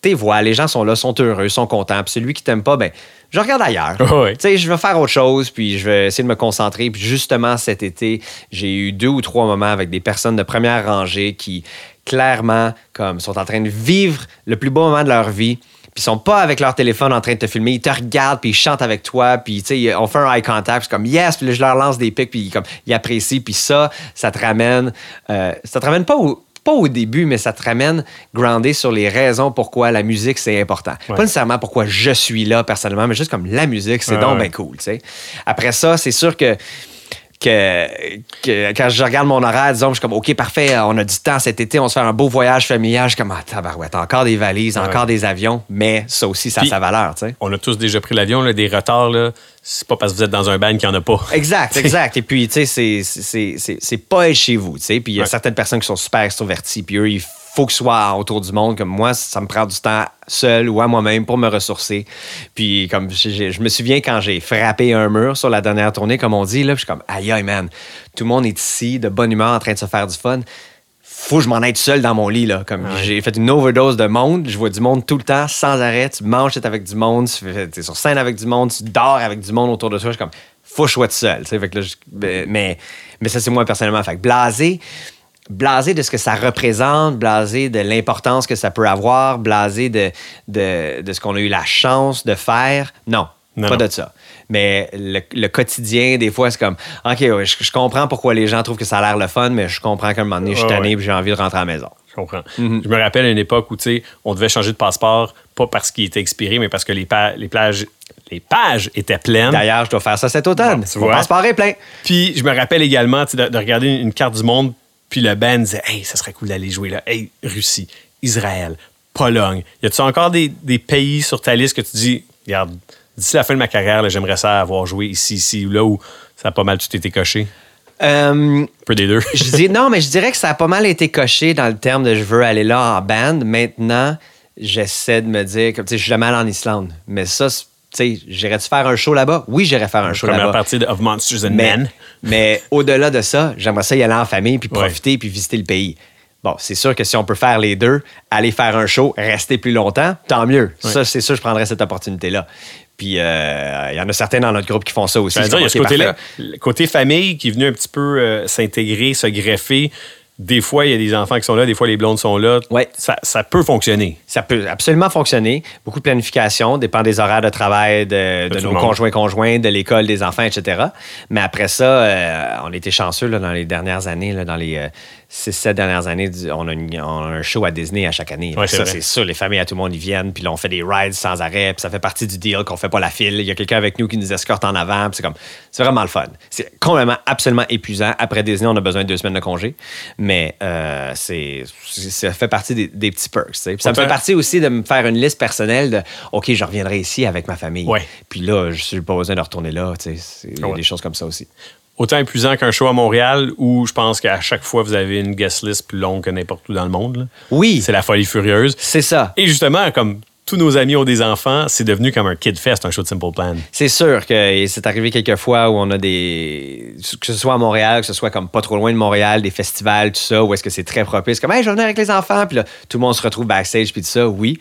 t'es vois, les gens sont là, sont heureux, sont contents. Puis celui qui t'aime pas, ben, je regarde ailleurs. *laughs* Ouais. Tu sais, je vais faire autre chose, puis je vais essayer de me concentrer. Puis justement, cet été, j'ai eu deux ou trois moments avec des personnes de première rangée qui, clairement, comme, sont en train de vivre le plus beau moment de leur vie. Puis ils sont pas avec leur téléphone en train de te filmer. Ils te regardent, puis ils chantent avec toi. Puis, tu sais, on fait un eye contact. C'est comme, yes, puis là, je leur lance des pics, puis comme, ils apprécient. Puis ça, ça te ramène... euh, ça te ramène pas au pas au début, mais ça te ramène groundé sur les raisons pourquoi la musique, c'est important. Ouais. Pas nécessairement pourquoi je suis là personnellement, mais juste comme la musique, c'est donc ouais. cool. tu sais. Après ça, c'est sûr que, que, que quand je regarde mon horaire, disons, je suis comme, OK, parfait, on a du temps cet été, on se fait un beau voyage familial. Je suis comme, ah, tabarouette, encore des valises, Ouais. encore des avions, mais ça aussi, ça a sa valeur, tu sais. On a tous déjà pris l'avion, des retards, là. C'est pas parce que vous êtes dans un band qu'il n'y en a pas. Exact, *laughs* exact. Et puis, tu sais, c'est- c'est- c'est c'est pas être chez vous, tu sais. Puis il y a Ouais. certaines personnes qui sont super extroverties, puis eux, il faut qu'ils soient autour du monde. Comme moi, ça me prend du temps seul ou à moi-même pour me ressourcer. Puis, comme je, je- je me souviens quand j'ai frappé un mur sur la dernière tournée, comme on dit, là, je suis comme, aïe, aïe, man, tout le monde est ici, de bonne humeur, en train de se faire du fun. Faut que je m'en aille seul dans mon lit. Là. Comme J'ai fait une overdose de monde. Je vois du monde tout le temps, sans arrêt. Tu manges t'es avec du monde. Tu es sur scène avec du monde. Tu dors avec du monde autour de toi. Je suis comme, faut que je sois tout seul. Fait que là, je- ben, mais, mais ça, c'est moi personnellement. Fait que blasé, blasé de ce que ça représente, blasé de l'importance que ça peut avoir, blasé de, de, de ce qu'on a eu la chance de faire. Non, Non, pas non. de ça. Mais le, le quotidien, des fois, c'est comme, OK, ouais, je, je comprends pourquoi les gens trouvent que ça a l'air le fun, mais je comprends qu'à un moment donné, je suis tanné et j'ai envie de rentrer à la maison. Je comprends. Mhm. Je me rappelle une époque où, tu sais, on devait changer de passeport, pas parce qu'il était expiré, mais parce que les, pa- les plages, les pages étaient pleines. D'ailleurs, je dois faire ça cet automne. Bon, tu Mon vois. passeport est plein. Puis je me rappelle également de regarder une carte du monde, puis le band disait Hey, ça serait cool d'aller jouer là. Hey, Russie, Israël, Pologne. Y a-tu encore des, des pays sur ta liste que tu dis Regarde, d'ici la fin de ma carrière, j'aimerais ça avoir joué ici, ici ou là où ça a pas mal tout été coché Euh, Un peu des deux. je dis, non, mais je dirais que ça a pas mal été coché dans le terme de je veux aller là en band. Maintenant, j'essaie de me dire, comme, tu sais, je suis jamais allé en Islande. Mais ça, sais, j'irais-tu faire un show là-bas? Oui, j'irais faire un show Première là-bas. partie de Of Monsters and Mais, Men. mais au-delà de ça, j'aimerais ça y aller en famille, puis Ouais. profiter, puis visiter le pays. Bon, c'est sûr que si on peut faire les deux, aller faire un show, rester plus longtemps, tant mieux. Ça, c'est sûr, je prendrais cette opportunité-là. Puis, euh, il y en a certains dans notre groupe qui font ça aussi. Dire, il y a ce côté-là. Le côté famille qui est venu un petit peu euh, s'intégrer, se greffer. Des fois, il y a des enfants qui sont là, des fois, les blondes sont là. Ouais. Ça, ça peut fonctionner. Ça peut absolument fonctionner. Beaucoup de planification, dépend des horaires de travail de, nos le monde. conjoints conjoints, de l'école des enfants, etc. Mais après ça, euh, on était chanceux là, dans les dernières années, là, dans les euh, six, sept dernières années, on a, une- on a un show à Disney à chaque année. Ouais, ça, c'est sûr, les familles à tout le monde y viennent, puis là, on fait des rides sans arrêt, puis ça fait partie du deal qu'on fait pas la file. Il y a quelqu'un avec nous qui nous escorte en avant, puis c'est comme, c'est vraiment le fun. C'est complètement, absolument épuisant. Après Disney, on a besoin de deux semaines de congé, mais euh, c'est, ça fait partie des, des petits perks. Puis ça me fait partie aussi de me faire une liste personnelle de, OK, je reviendrai ici avec ma famille. Ouais. Puis là, je n'ai pas besoin de retourner là. Il y a Ouais. des choses comme ça aussi. Autant épuisant qu'un show à Montréal où je pense qu'à chaque fois, vous avez une guest list plus longue que n'importe où dans le monde. là. Oui, C'est la folie furieuse. c'est ça. Et justement, comme tous nos amis ont des enfants, c'est devenu comme un kid fest, un show de Simple Plan. C'est sûr que c'est arrivé quelques fois où on a des. Que ce soit à Montréal, que ce soit comme pas trop loin de Montréal, des festivals, tout ça, où est-ce que c'est très propice. Comme, hey, je vais avec les enfants. Puis là, tout le monde se retrouve backstage, puis tout ça, oui.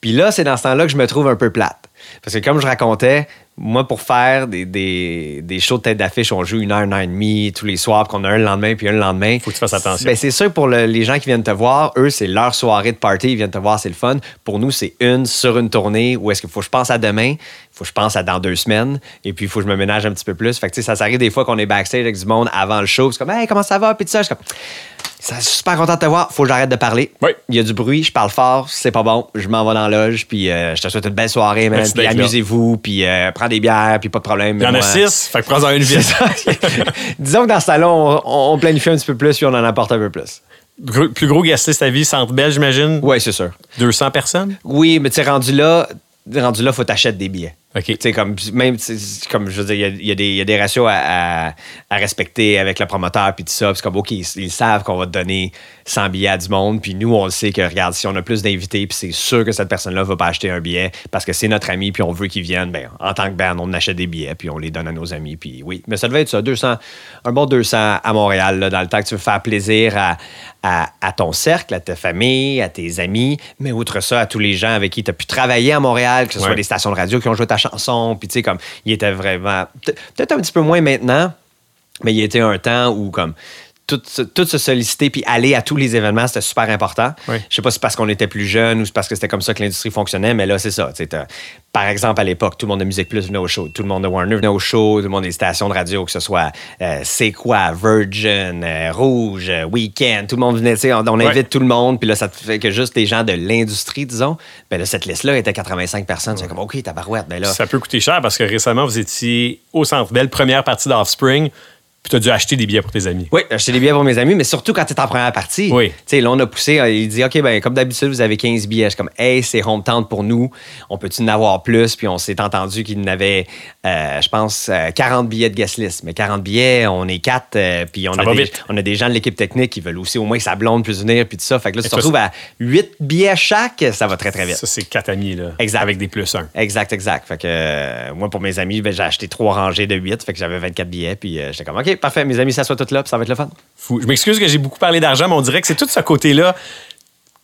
Puis là, c'est dans ce temps-là que je me trouve un peu plate. Parce que comme je racontais, moi, pour faire des, des, des shows de tête d'affiche, on joue une heure, une heure et demie tous les soirs, puis qu'on a un le lendemain, puis un le lendemain. Faut que tu fasses attention. Ben, c'est sûr pour le- les gens qui viennent te voir, eux, c'est leur soirée de party, ils viennent te voir, c'est le fun. Pour nous, c'est une sur une tournée où est-ce qu'il faut que je pense à demain, il faut que je pense à dans deux semaines, et puis il faut que je me ménage un petit peu plus. Fait que, tu sais, ça s'arrive des fois qu'on est backstage avec du monde avant le show, c'est comme, hey, comment ça va? Puis tout ça, je suis comme, ça, je suis super content de te voir, faut que j'arrête de parler. Oui. Il y a du bruit, je parle fort, c'est pas bon, je m'en vais dans la loge, puis euh, je te souhaite une belle soirée, man, Merci puis d'être là. amusez-vous, puis euh, prends des bières, puis pas de problème. Il y en a Moi- six, fait que prends-en une *laughs* ça. *laughs* Disons que dans ce salon, on, on planifie un petit peu plus, puis on en apporte un peu plus. Gros- Plus gros guest list à vie, Centre Belge, j'imagine. Oui, c'est sûr. 200 personnes? Oui, mais tu sais, rendu là, rendu là, faut t'acheter des billets. OK. Tu sais, comme, même, comme je veux dire, il y y, a des- il y a des ratios à, à- à respecter avec le promoteur, puis tout ça. Puis c'est comme, OK, ils, ils savent qu'on va te donner 100 billets à du monde, puis nous, on le sait que, regarde, si on a plus d'invités, puis c'est sûr que cette personne-là va pas acheter un billet parce que c'est notre ami, puis on veut qu'il vienne, ben, en tant que band, on achète des billets, puis on les donne à nos amis, puis oui. Mais ça devait être ça, 200, un bon 200 à Montréal, là, dans le temps que tu veux faire plaisir à, à, à ton cercle, à ta famille, à tes amis, mais outre ça, à tous les gens avec qui tu as pu travailler à Montréal, que ce soit des stations de radio qui ont joué ta chanson, puis tu sais, comme, il était vraiment. peut- Peut-être un petit peu moins maintenant, mais il était un temps où, comme, tout, se- tout se solliciter puis aller à tous les événements, c'était super important. Oui. Je sais pas si c'est parce qu'on était plus jeunes ou c'est parce que c'était comme ça que l'industrie fonctionnait, mais là, c'est ça. Par exemple, à l'époque, tout le monde de Musique Plus venait au show, tout le monde de Warner venait au show, tout le monde des stations de radio, que ce soit euh, C'est quoi, Virgin, euh, Rouge, euh, Weekend, tout le monde venait, on, on invite tout le monde, puis là, ça fait que juste les gens de l'industrie, disons, ben là, cette liste-là était 85 personnes. C'est comme, OK, tabarouette, ben là. Ça peut coûter cher parce que récemment, vous étiez au Centre Bell, première partie d'Offspring, puis tu as dû acheter des billets pour tes amis. Oui, acheter des billets pour mes amis, mais surtout quand tu es en première partie. Oui. Tu sais, là, on a poussé, euh, il dit, OK, ben, comme d'habitude, vous avez 15 billets. Je suis comme, hey, c'est hometown pour nous. On peut-tu en avoir plus? Puis on s'est entendu qu'il y en avait, euh, je pense, euh, 40 billets de guest list. Mais 40 billets, on est quatre, euh, puis on Ça a, des, vite. on a des gens de l'équipe technique qui veulent aussi au moins que sa blonde puisse venir, puis tout ça. Fait que là, tu te retrouves à 8 billets chaque, ça va très, très vite. Ça, c'est quatre amis, là. Exact. Avec des plus un. Exact, exact. Fait que euh, moi, pour mes amis, ben, j'ai acheté trois rangées de 8, fait que j'avais 24 billets, puis euh, j'étais comme, OK, parfait, mes amis s'assoient toutes là, puis ça va être le fun. Fou. Je m'excuse que j'ai beaucoup parlé d'argent, mais on dirait que c'est tout ce côté-là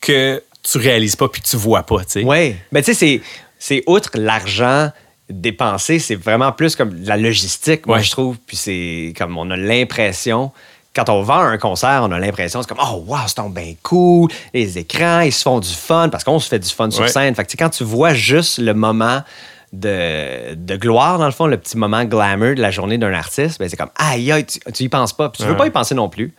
que tu réalises pas puis tu vois pas, tu sais. Oui. Mais tu sais, c'est, c'est outre l'argent dépensé, c'est vraiment plus comme de la logistique, moi, Ouais. je trouve. Puis c'est comme on a l'impression. Quand on vend un concert, on a l'impression, c'est comme, oh, wow, c'est donc bien cool. Les écrans, ils se font du fun parce qu'on se fait du fun sur scène. Fait que, tu sais, quand tu vois juste le moment de, de gloire, dans le fond, le petit moment glamour de la journée d'un artiste, ben, c'est comme, aïe, aïe, tu, tu y penses pas. Puis tu veux pas y penser non plus.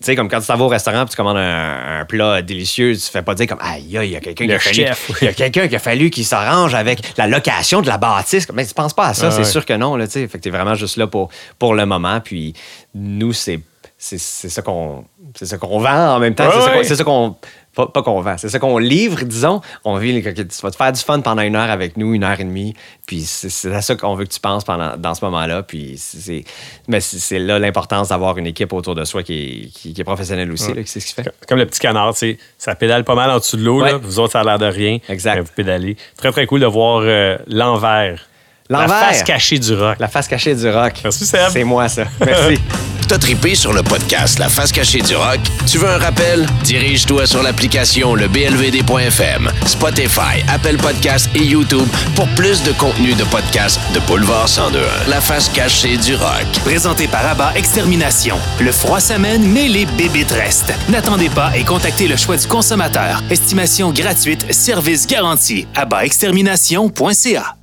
Tu sais, comme quand tu vas au restaurant puis tu commandes un, un plat délicieux, tu fais pas dire comme, aïe, aïe, il y a quelqu'un qui a fallu- y a quelqu'un qui a fallu qu'il s'arrange avec la location de la bâtisse. Mais tu penses pas à ça, Ah c'est ouais. sûr que non. Là, tu sais. fait que t'es vraiment juste là pour, pour le moment. Puis nous, c'est c'est c'est ça qu'on c'est ça qu'on vend en même temps. Ouais, c'est ça qu'on- c'est. Pas, pas qu'on vend, c'est ça qu'on livre, disons. On vit, tu vas te faire du fun pendant une heure avec nous, une heure et demie. Puis c'est c'est à ça qu'on veut que tu penses pendant, dans ce moment-là. Puis c'est, mais c'est c'est là l'importance d'avoir une équipe autour de soi qui est, qui, qui est professionnelle aussi, là, qui sait ce qu'il fait. Comme le petit canard, tu sais, ça pédale pas mal en dessous de l'eau. Ouais. là. Vous autres, ça a l'air de rien. Exact. Vous pédalez. Très, très cool de voir euh, l'envers. La face cachée du rock. La face cachée du rock. Merci, Seb. C'est moi, ça. Merci. *laughs* T'as trippé sur le podcast La face cachée du rock? Tu veux un rappel? Dirige-toi sur l'application le blvd.fm, Spotify, Apple Podcast et YouTube pour plus de contenu de podcast de Boulevard 1021. La face cachée du rock. Présenté par Abba Extermination. Le froid s'amène, mais les bébites restent. N'attendez pas et contactez le choix du consommateur. Estimation gratuite, service garanti. AbbaExtermination.ca